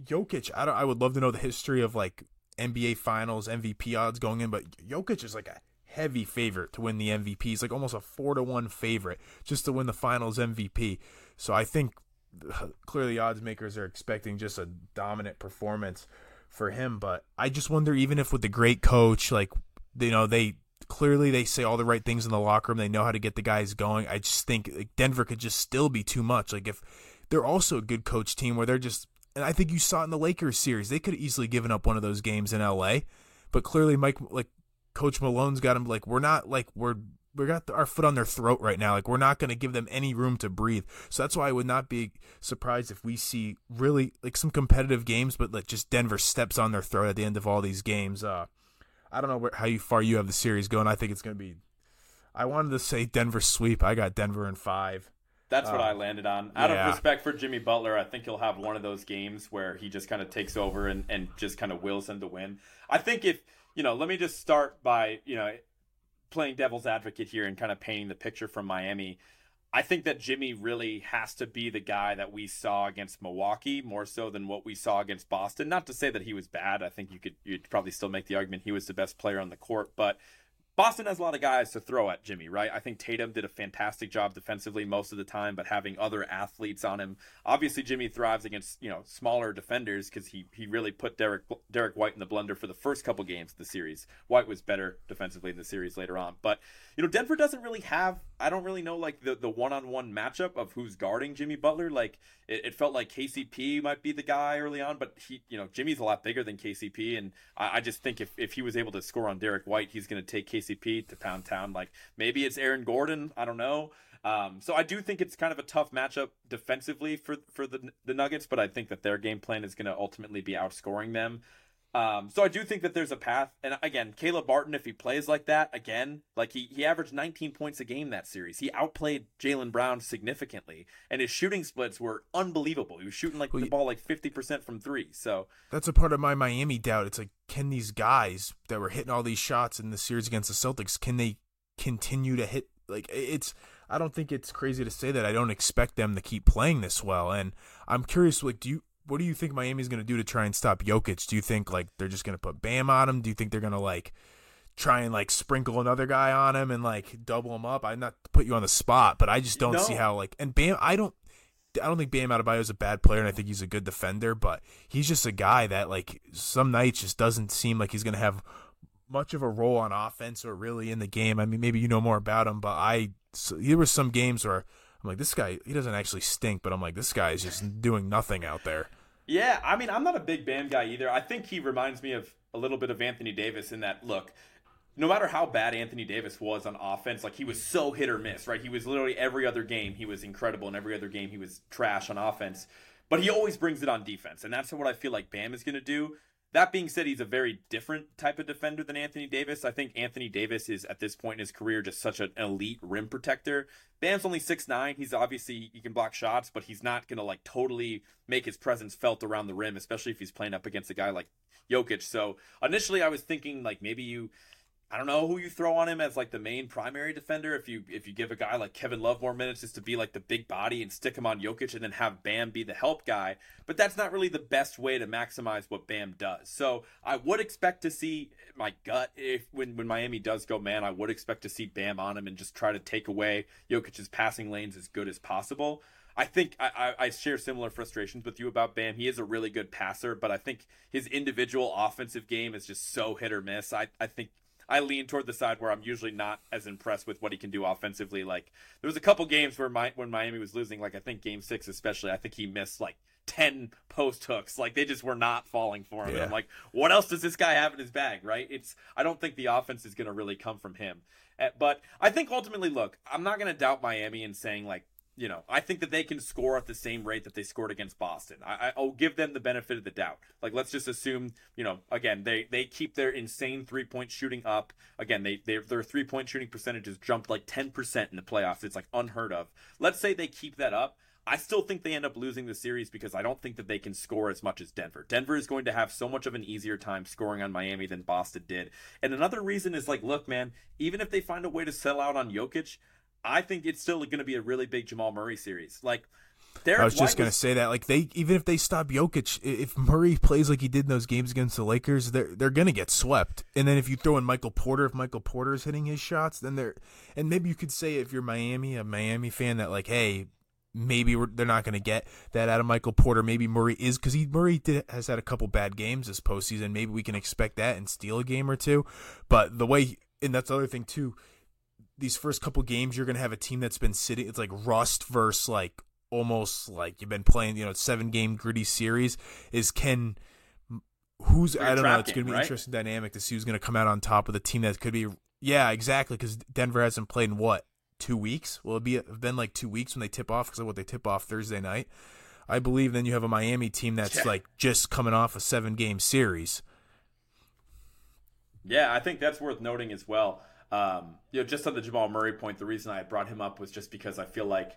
Jokic, I don't. I would love to know the history of like NBA Finals MVP odds going in, but Jokic is like a heavy favorite to win the MVP. He's like almost a four to one favorite just to win the Finals MVP. So I think clearly odds makers are expecting just a dominant performance for him. But I just wonder, even if with the great coach, like you know they clearly they say all the right things in the locker room, they know how to get the guys going. I just think like, Denver could just still be too much. Like if they're also a good coach team where they're just and I think you saw it in the Lakers series. They could have easily given up one of those games in LA, but clearly Mike like Coach Malone's got him like we're not like we're we got our foot on their throat right now. Like we're not going to give them any room to breathe. So that's why I would not be surprised if we see really like some competitive games, but like just Denver steps on their throat at the end of all these games. Uh, I don't know where, how you, far you have the series going. I think it's going to be. I wanted to say Denver sweep. I got Denver in five. That's what uh, I landed on. Out yeah. of respect for Jimmy Butler, I think he'll have one of those games where he just kind of takes over and, and just kind of wills them to win. I think if, you know, let me just start by, you know, playing devil's advocate here and kind of painting the picture from Miami. I think that Jimmy really has to be the guy that we saw against Milwaukee more so than what we saw against Boston. Not to say that he was bad. I think you could you'd probably still make the argument he was the best player on the court, but Boston has a lot of guys to throw at Jimmy, right? I think Tatum did a fantastic job defensively most of the time, but having other athletes on him, obviously Jimmy thrives against you know smaller defenders because he he really put Derrick Derrick White in the blender for the first couple games of the series. White was better defensively in the series later on, but you know Denver doesn't really have. I don't really know like the the one on one matchup of who's guarding Jimmy Butler. Like it, it, felt like KCP might be the guy early on, but he you know Jimmy's a lot bigger than KCP, and I, I just think if if he was able to score on Derrick White, he's going to take KCP to pound town. Like maybe it's Aaron Gordon. I don't know. Um, so I do think it's kind of a tough matchup defensively for for the the Nuggets, but I think that their game plan is going to ultimately be outscoring them. Um, so I do think that there's a path. And again, Caleb Martin, if he plays like that again, like he, he averaged 19 points a game that series. He outplayed Jaylen Brown significantly, and his shooting splits were unbelievable. He was shooting like well, the ball like 50% from three. So that's a part of my Miami doubt. It's like, can these guys that were hitting all these shots in the series against the Celtics, can they continue to hit? Like it's, I don't think it's crazy to say that. I don't expect them to keep playing this well. And I'm curious, like, do you what do you think Miami's going to do to try and stop Jokic? Do you think like they're just going to put Bam on him? Do you think they're going to like try and like sprinkle another guy on him and like double him up? I'm not to put you on the spot, but I just don't no. see how like and Bam. I don't. I don't think Bam Adebayo is a bad player, and I think he's a good defender. But he's just a guy that like some nights just doesn't seem like he's going to have much of a role on offense or really in the game. I mean, maybe you know more about him, but I so, there were some games where I'm like, this guy, he doesn't actually stink, but I'm like, this guy is just doing nothing out there. Yeah, I mean, I'm not a big Bam guy either. I think he reminds me of a little bit of Anthony Davis in that look. No matter how bad Anthony Davis was on offense, like he was so hit or miss, right? He was literally every other game he was incredible, and every other game he was trash on offense. But he always brings it on defense, and that's what I feel like Bam is going to do. That being said, he's a very different type of defender than Anthony Davis. I think Anthony Davis is at this point in his career just such an elite rim protector. Bam's only six nine. He's obviously he can block shots, but he's not gonna like totally make his presence felt around the rim, especially if he's playing up against a guy like Jokic. So initially, I was thinking like maybe you I don't know who you throw on him as like the main primary defender. If you if you give a guy like Kevin Love more minutes just to be like the big body and stick him on Jokic and then have Bam be the help guy, but that's not really the best way to maximize what Bam does. So I would expect to see my gut if when when Miami does go man, I would expect to see Bam on him and just try to take away Jokic's passing lanes as good as possible. I think I, I, share similar frustrations with you about Bam. He is a really good passer, but I think his individual offensive game is just so hit or miss. I, I think I lean toward the side where I'm usually not as impressed with what he can do offensively. Like there was a couple games where my when Miami was losing, like I think Game Six especially, I think he missed like ten post hooks. Like they just were not falling for him. Yeah. And I'm like, what else does this guy have in his bag? Right? It's I don't think the offense is going to really come from him. Eh, but I think ultimately, look, I'm not going to doubt Miami in saying like you know, I think that they can score at the same rate that they scored against Boston. I, will give them the benefit of the doubt. Like, let's just assume, you know, again, they they keep their insane three point shooting up. Again, they, they their three point shooting percentages jumped like ten percent in the playoffs. It's like unheard of. Let's say they keep that up. I still think they end up losing the series because I don't think that they can score as much as Denver. Denver is going to have so much of an easier time scoring on Miami than Boston did. And another reason is like, look, man, even if they find a way to sell out on Jokic, I think it's still going to be a really big Jamal Murray series. Like, Derek I was just going to say that. Like, they even if they stop Jokic, if Murray plays like he did in those games against the Lakers, they're they're going to get swept. And then if you throw in Michael Porter, if Michael Porter is hitting his shots, then they're and maybe you could say if you're Miami, a Miami fan, that like, hey, maybe they're not going to get that out of Michael Porter. Maybe Murray is because he Murray did, has had a couple bad games this postseason. Maybe we can expect that and steal a game or two. But the way and that's the other thing too these first couple games you're gonna have a team that's been sitting. It's like rust versus like almost like you've been playing. You know, seven game gritty series. Is can who's I don't know. It's gonna be right? interesting dynamic to see who's gonna come out on top with a team that could be Yeah, exactly. Because Denver hasn't played in what two weeks? Will it be been like two weeks when they tip off? Because of what they tip off Thursday night. I believe then you have a Miami team that's Yeah. like just coming off a seven game series. Yeah, I think that's worth noting as well. Um, you know, just on the Jamal Murray point, the reason I brought him up was just because I feel like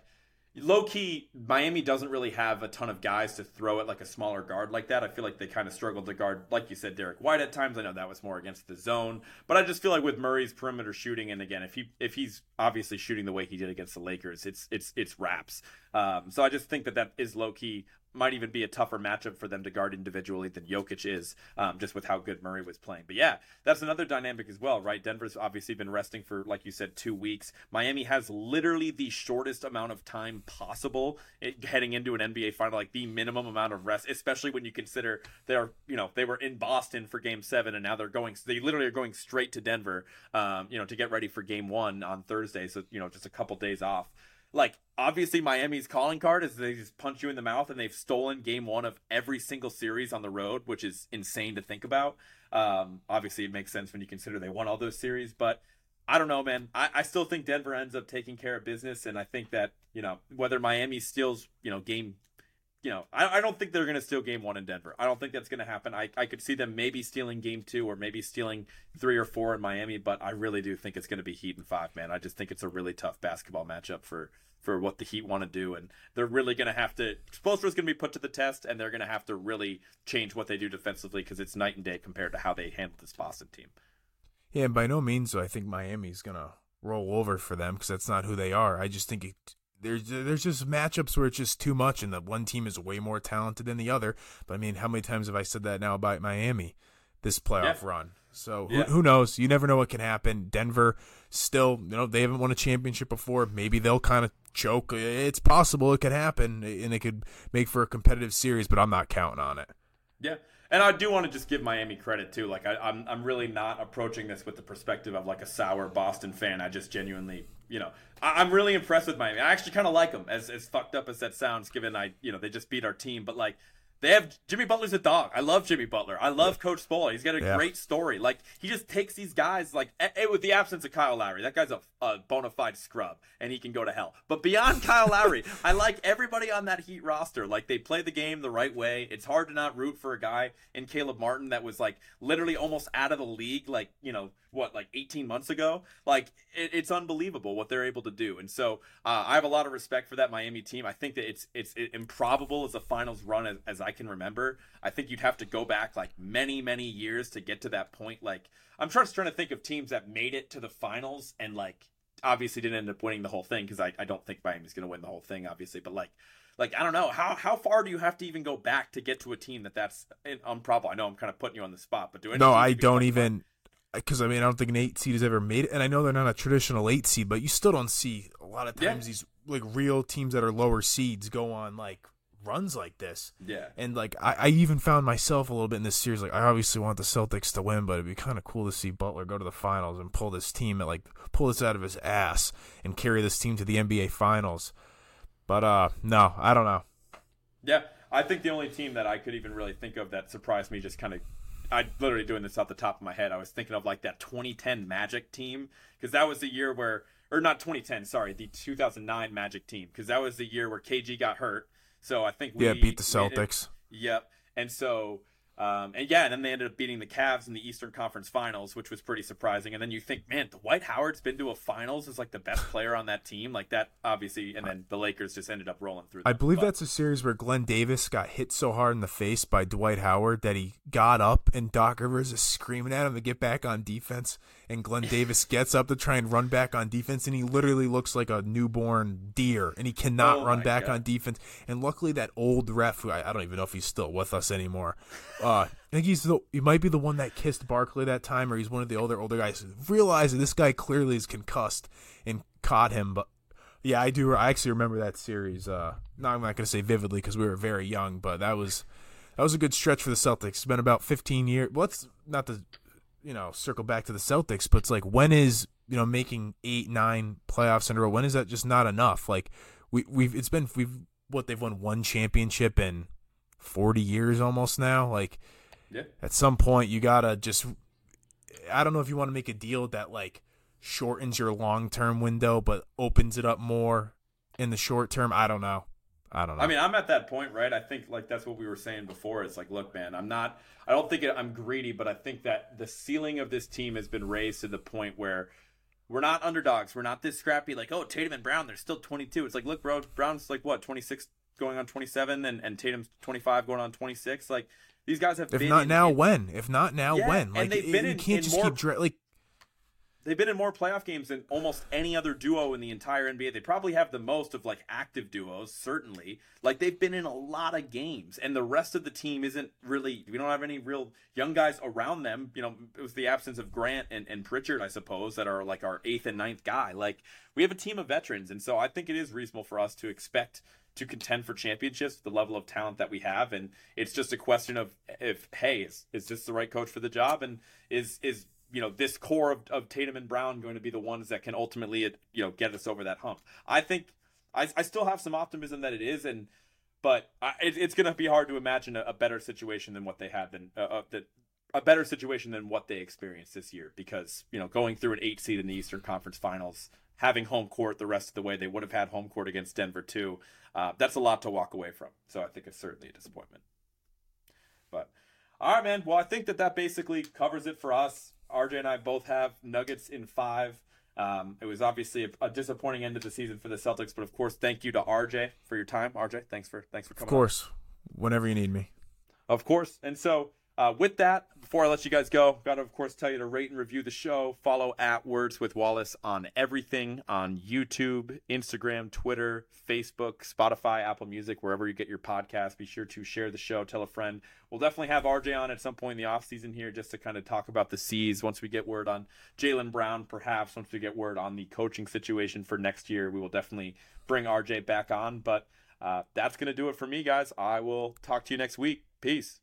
low key Miami doesn't really have a ton of guys to throw at like a smaller guard like that. I feel like they kind of struggled to guard, like you said, Derrick White at times. I know that was more against the zone, but I just feel like with Murray's perimeter shooting, and again, if he if he's obviously shooting the way he did against the Lakers, it's it's it's wraps. Um, so I just think that that is low key might even be a tougher matchup for them to guard individually than Jokic is, um, just with how good Murray was playing. But yeah, that's another dynamic as well, right? Denver's obviously been resting for, like you said, two weeks. Miami has literally the shortest amount of time possible it, heading into an NBA final, like the minimum amount of rest, especially when you consider they're, you know, they were in Boston for game seven and now they're going, they literally are going straight to Denver, um, you know, to get ready for game one on Thursday. So, you know, just a couple days off like obviously Miami's calling card is they just punch you in the mouth and they've stolen game one of every single series on the road, which is insane to think about. Um, obviously, it makes sense when you consider they won all those series, but I don't know, man. I, I still think Denver ends up taking care of business, and I think that you know whether Miami steals, you know, game. You know, I, I don't think they're going to steal game one in Denver. I don't think that's going to happen. I, I could see them maybe stealing game two or maybe stealing three or four in Miami, but I really do think it's going to be Heat and five, man. I just think it's a really tough basketball matchup for for what the Heat want to do, and they're really going to have to. Spoelstra's going to be put to the test, and they're going to have to really change what they do defensively because it's night and day compared to how they handled this Boston team. Yeah, and by no means do I think Miami's gonna roll over for them because that's not who they are. I just think it, there's there's just matchups where it's just too much, and the one team is way more talented than the other. But I mean, how many times have I said that now about Miami this playoff Yeah. run? So Yeah. who, who knows? You never know what can happen. Denver still, you know, they haven't won a championship before. Maybe they'll kind of choke. It's possible it could happen, and it could make for a competitive series. But I'm not counting on it. Yeah, and I do want to just give Miami credit too. Like I, I'm, I'm really not approaching this with the perspective of like a sour Boston fan. I just genuinely, you know, I, I'm really impressed with Miami. I actually kind of like them, as as fucked up as that sounds. Given I, you know, they just beat our team, but like. They have Jimmy Butler's a dog. I love Jimmy Butler. I love Coach Spola. He's got a Yeah. great story. Like he just takes these guys like eh, eh, with the absence of Kyle Lowry. That guy's a, a bona fide scrub, and he can go to hell. But beyond Kyle Lowry, I like everybody on that Heat roster. Like they play the game the right way. It's hard to not root for a guy in Caleb Martin that was like literally almost out of the league. Like you know what, like 18 months ago. Like it, it's unbelievable what they're able to do. And so uh, I have a lot of respect for that Miami team. I think that it's it's improbable as a finals run as, as I can remember. I think you'd have to go back like many many years to get to that point. Like I'm just trying to think of teams that made it to the finals and like obviously didn't end up winning the whole thing because I, I don't think Miami's going to win the whole thing obviously, but like like I don't know how how far do you have to even go back to get to a team that that's eh, improbable. I know I'm kind of putting you on the spot, but do any No, I don't even. Because I mean, I don't think an eight seed has ever made it, and I know they're not a traditional eight seed, but you still don't see a lot of Yeah. times these like real teams that are lower seeds go on like runs like this. Yeah. And like I, I even found myself a little bit in this series. Like I obviously want the Celtics to win, but it'd be kind of cool to see Butler go to the finals and pull this team at like pull this out of his ass and carry this team to the NBA finals. But uh, no, I don't know. Yeah, I think the only team that I could even really think of that surprised me just kind of I literally doing this off the top of my head. I was thinking of like that 2010 Magic team because that was the year where or not 2010, sorry, the 2009 Magic team because that was the year where KG got hurt. So I think we Yeah, beat the Celtics. Yep. And so, um, and yeah, and then they ended up beating the Cavs in the Eastern Conference Finals, which was pretty surprising. And then you think, man, Dwight Howard's been to a Finals as like the best player on that team, like that, obviously. And then the Lakers just ended up rolling through. I believe But- that's a series where Glen Davis got hit so hard in the face by Dwight Howard that he got up and Doc Rivers is screaming at him to get back on defense. And Glen Davis gets up to try and run back on defense, and he literally looks like a newborn deer, and he cannot Oh run back God. on defense. And luckily, that old ref, who I, I don't even know if he's still with us anymore, uh, I think he's the he might be the one that kissed Barkley that time, or he's one of the older older guys. Realized that this guy clearly is concussed and caught him, but yeah, I do. I actually remember that series. Uh, no, I'm not going to say vividly because we were very young, but that was that was a good stretch for the Celtics. It's been about 15 years. Well, let's not to you know circle back to the Celtics, but it's like when is you know making eight, nine playoffs in a row? When is that just not enough? Like we we've it's been we've what they've won one championship in 40 years almost now. Like Yeah. at some point you gotta just I don't know if you want to make a deal that like shortens your long term window but opens it up more in the short term. I don't know. I don't know. I mean, I'm at that point, right? I think like that's what we were saying before. It's like, look, man, I'm not. I don't think it, I'm greedy, but I think that the ceiling of this team has been raised to the point where we're not underdogs. We're not this scrappy. Like, oh, Tatum and Brown, they're still 22. It's like, look, bro, Brown's like what 26 going on 27, and and Tatum's 25 going on 26. Like these guys have. If not in, now, in, when? If not now, yeah, when? Like, and they've been you in, can't just more, keep dra- like they've been in more playoff games than almost any other duo in the entire NBA. They probably have the most of like active duos, certainly. Like they've been in a lot of games, and the rest of the team isn't really. We don't have any real young guys around them. You know, it was the absence of Grant and, and Pritchard, I suppose, that are like our eighth and ninth guy. Like we have a team of veterans, and so I think it is reasonable for us to expect to contend for championships the level of talent that we have and it's just a question of if hey is, is this the right coach for the job and is is you know this core of, of Tatum and Brown going to be the ones that can ultimately you know get us over that hump. I think I, I still have some optimism that it is, and but I, it, it's going to be hard to imagine a, a, better situation than what they had than uh, uh, a better situation than what they experienced this year because you know going through an eight seed in the Eastern Conference Finals, having home court the rest of the way they would have had home court against Denver too. Uh, that's a lot to walk away from. So I think it's certainly a disappointment. But all right, man. Well, I think that that basically covers it for us. RJ and I both have Nuggets in five. Um, it was obviously a, a, disappointing end of the season for the Celtics, but of course, thank you to RJ for your time. RJ, thanks for thanks for coming. Of course, on. whenever you need me. Of course, and so uh, with that, before I let you guys go, got to of course tell you to rate and review the show. Follow at Words with Wallace on everything on YouTube, Instagram, Twitter, Facebook, Spotify, Apple Music, wherever you get your podcast. Be sure to share the show, tell a friend. We'll definitely have RJ on at some point in the off season here just to kind of talk about the C's. Once we get word on Jaylen Brown, perhaps once we get word on the coaching situation for next year, we will definitely bring RJ back on. But uh, that's gonna do it for me, guys. I will talk to you next week. Peace.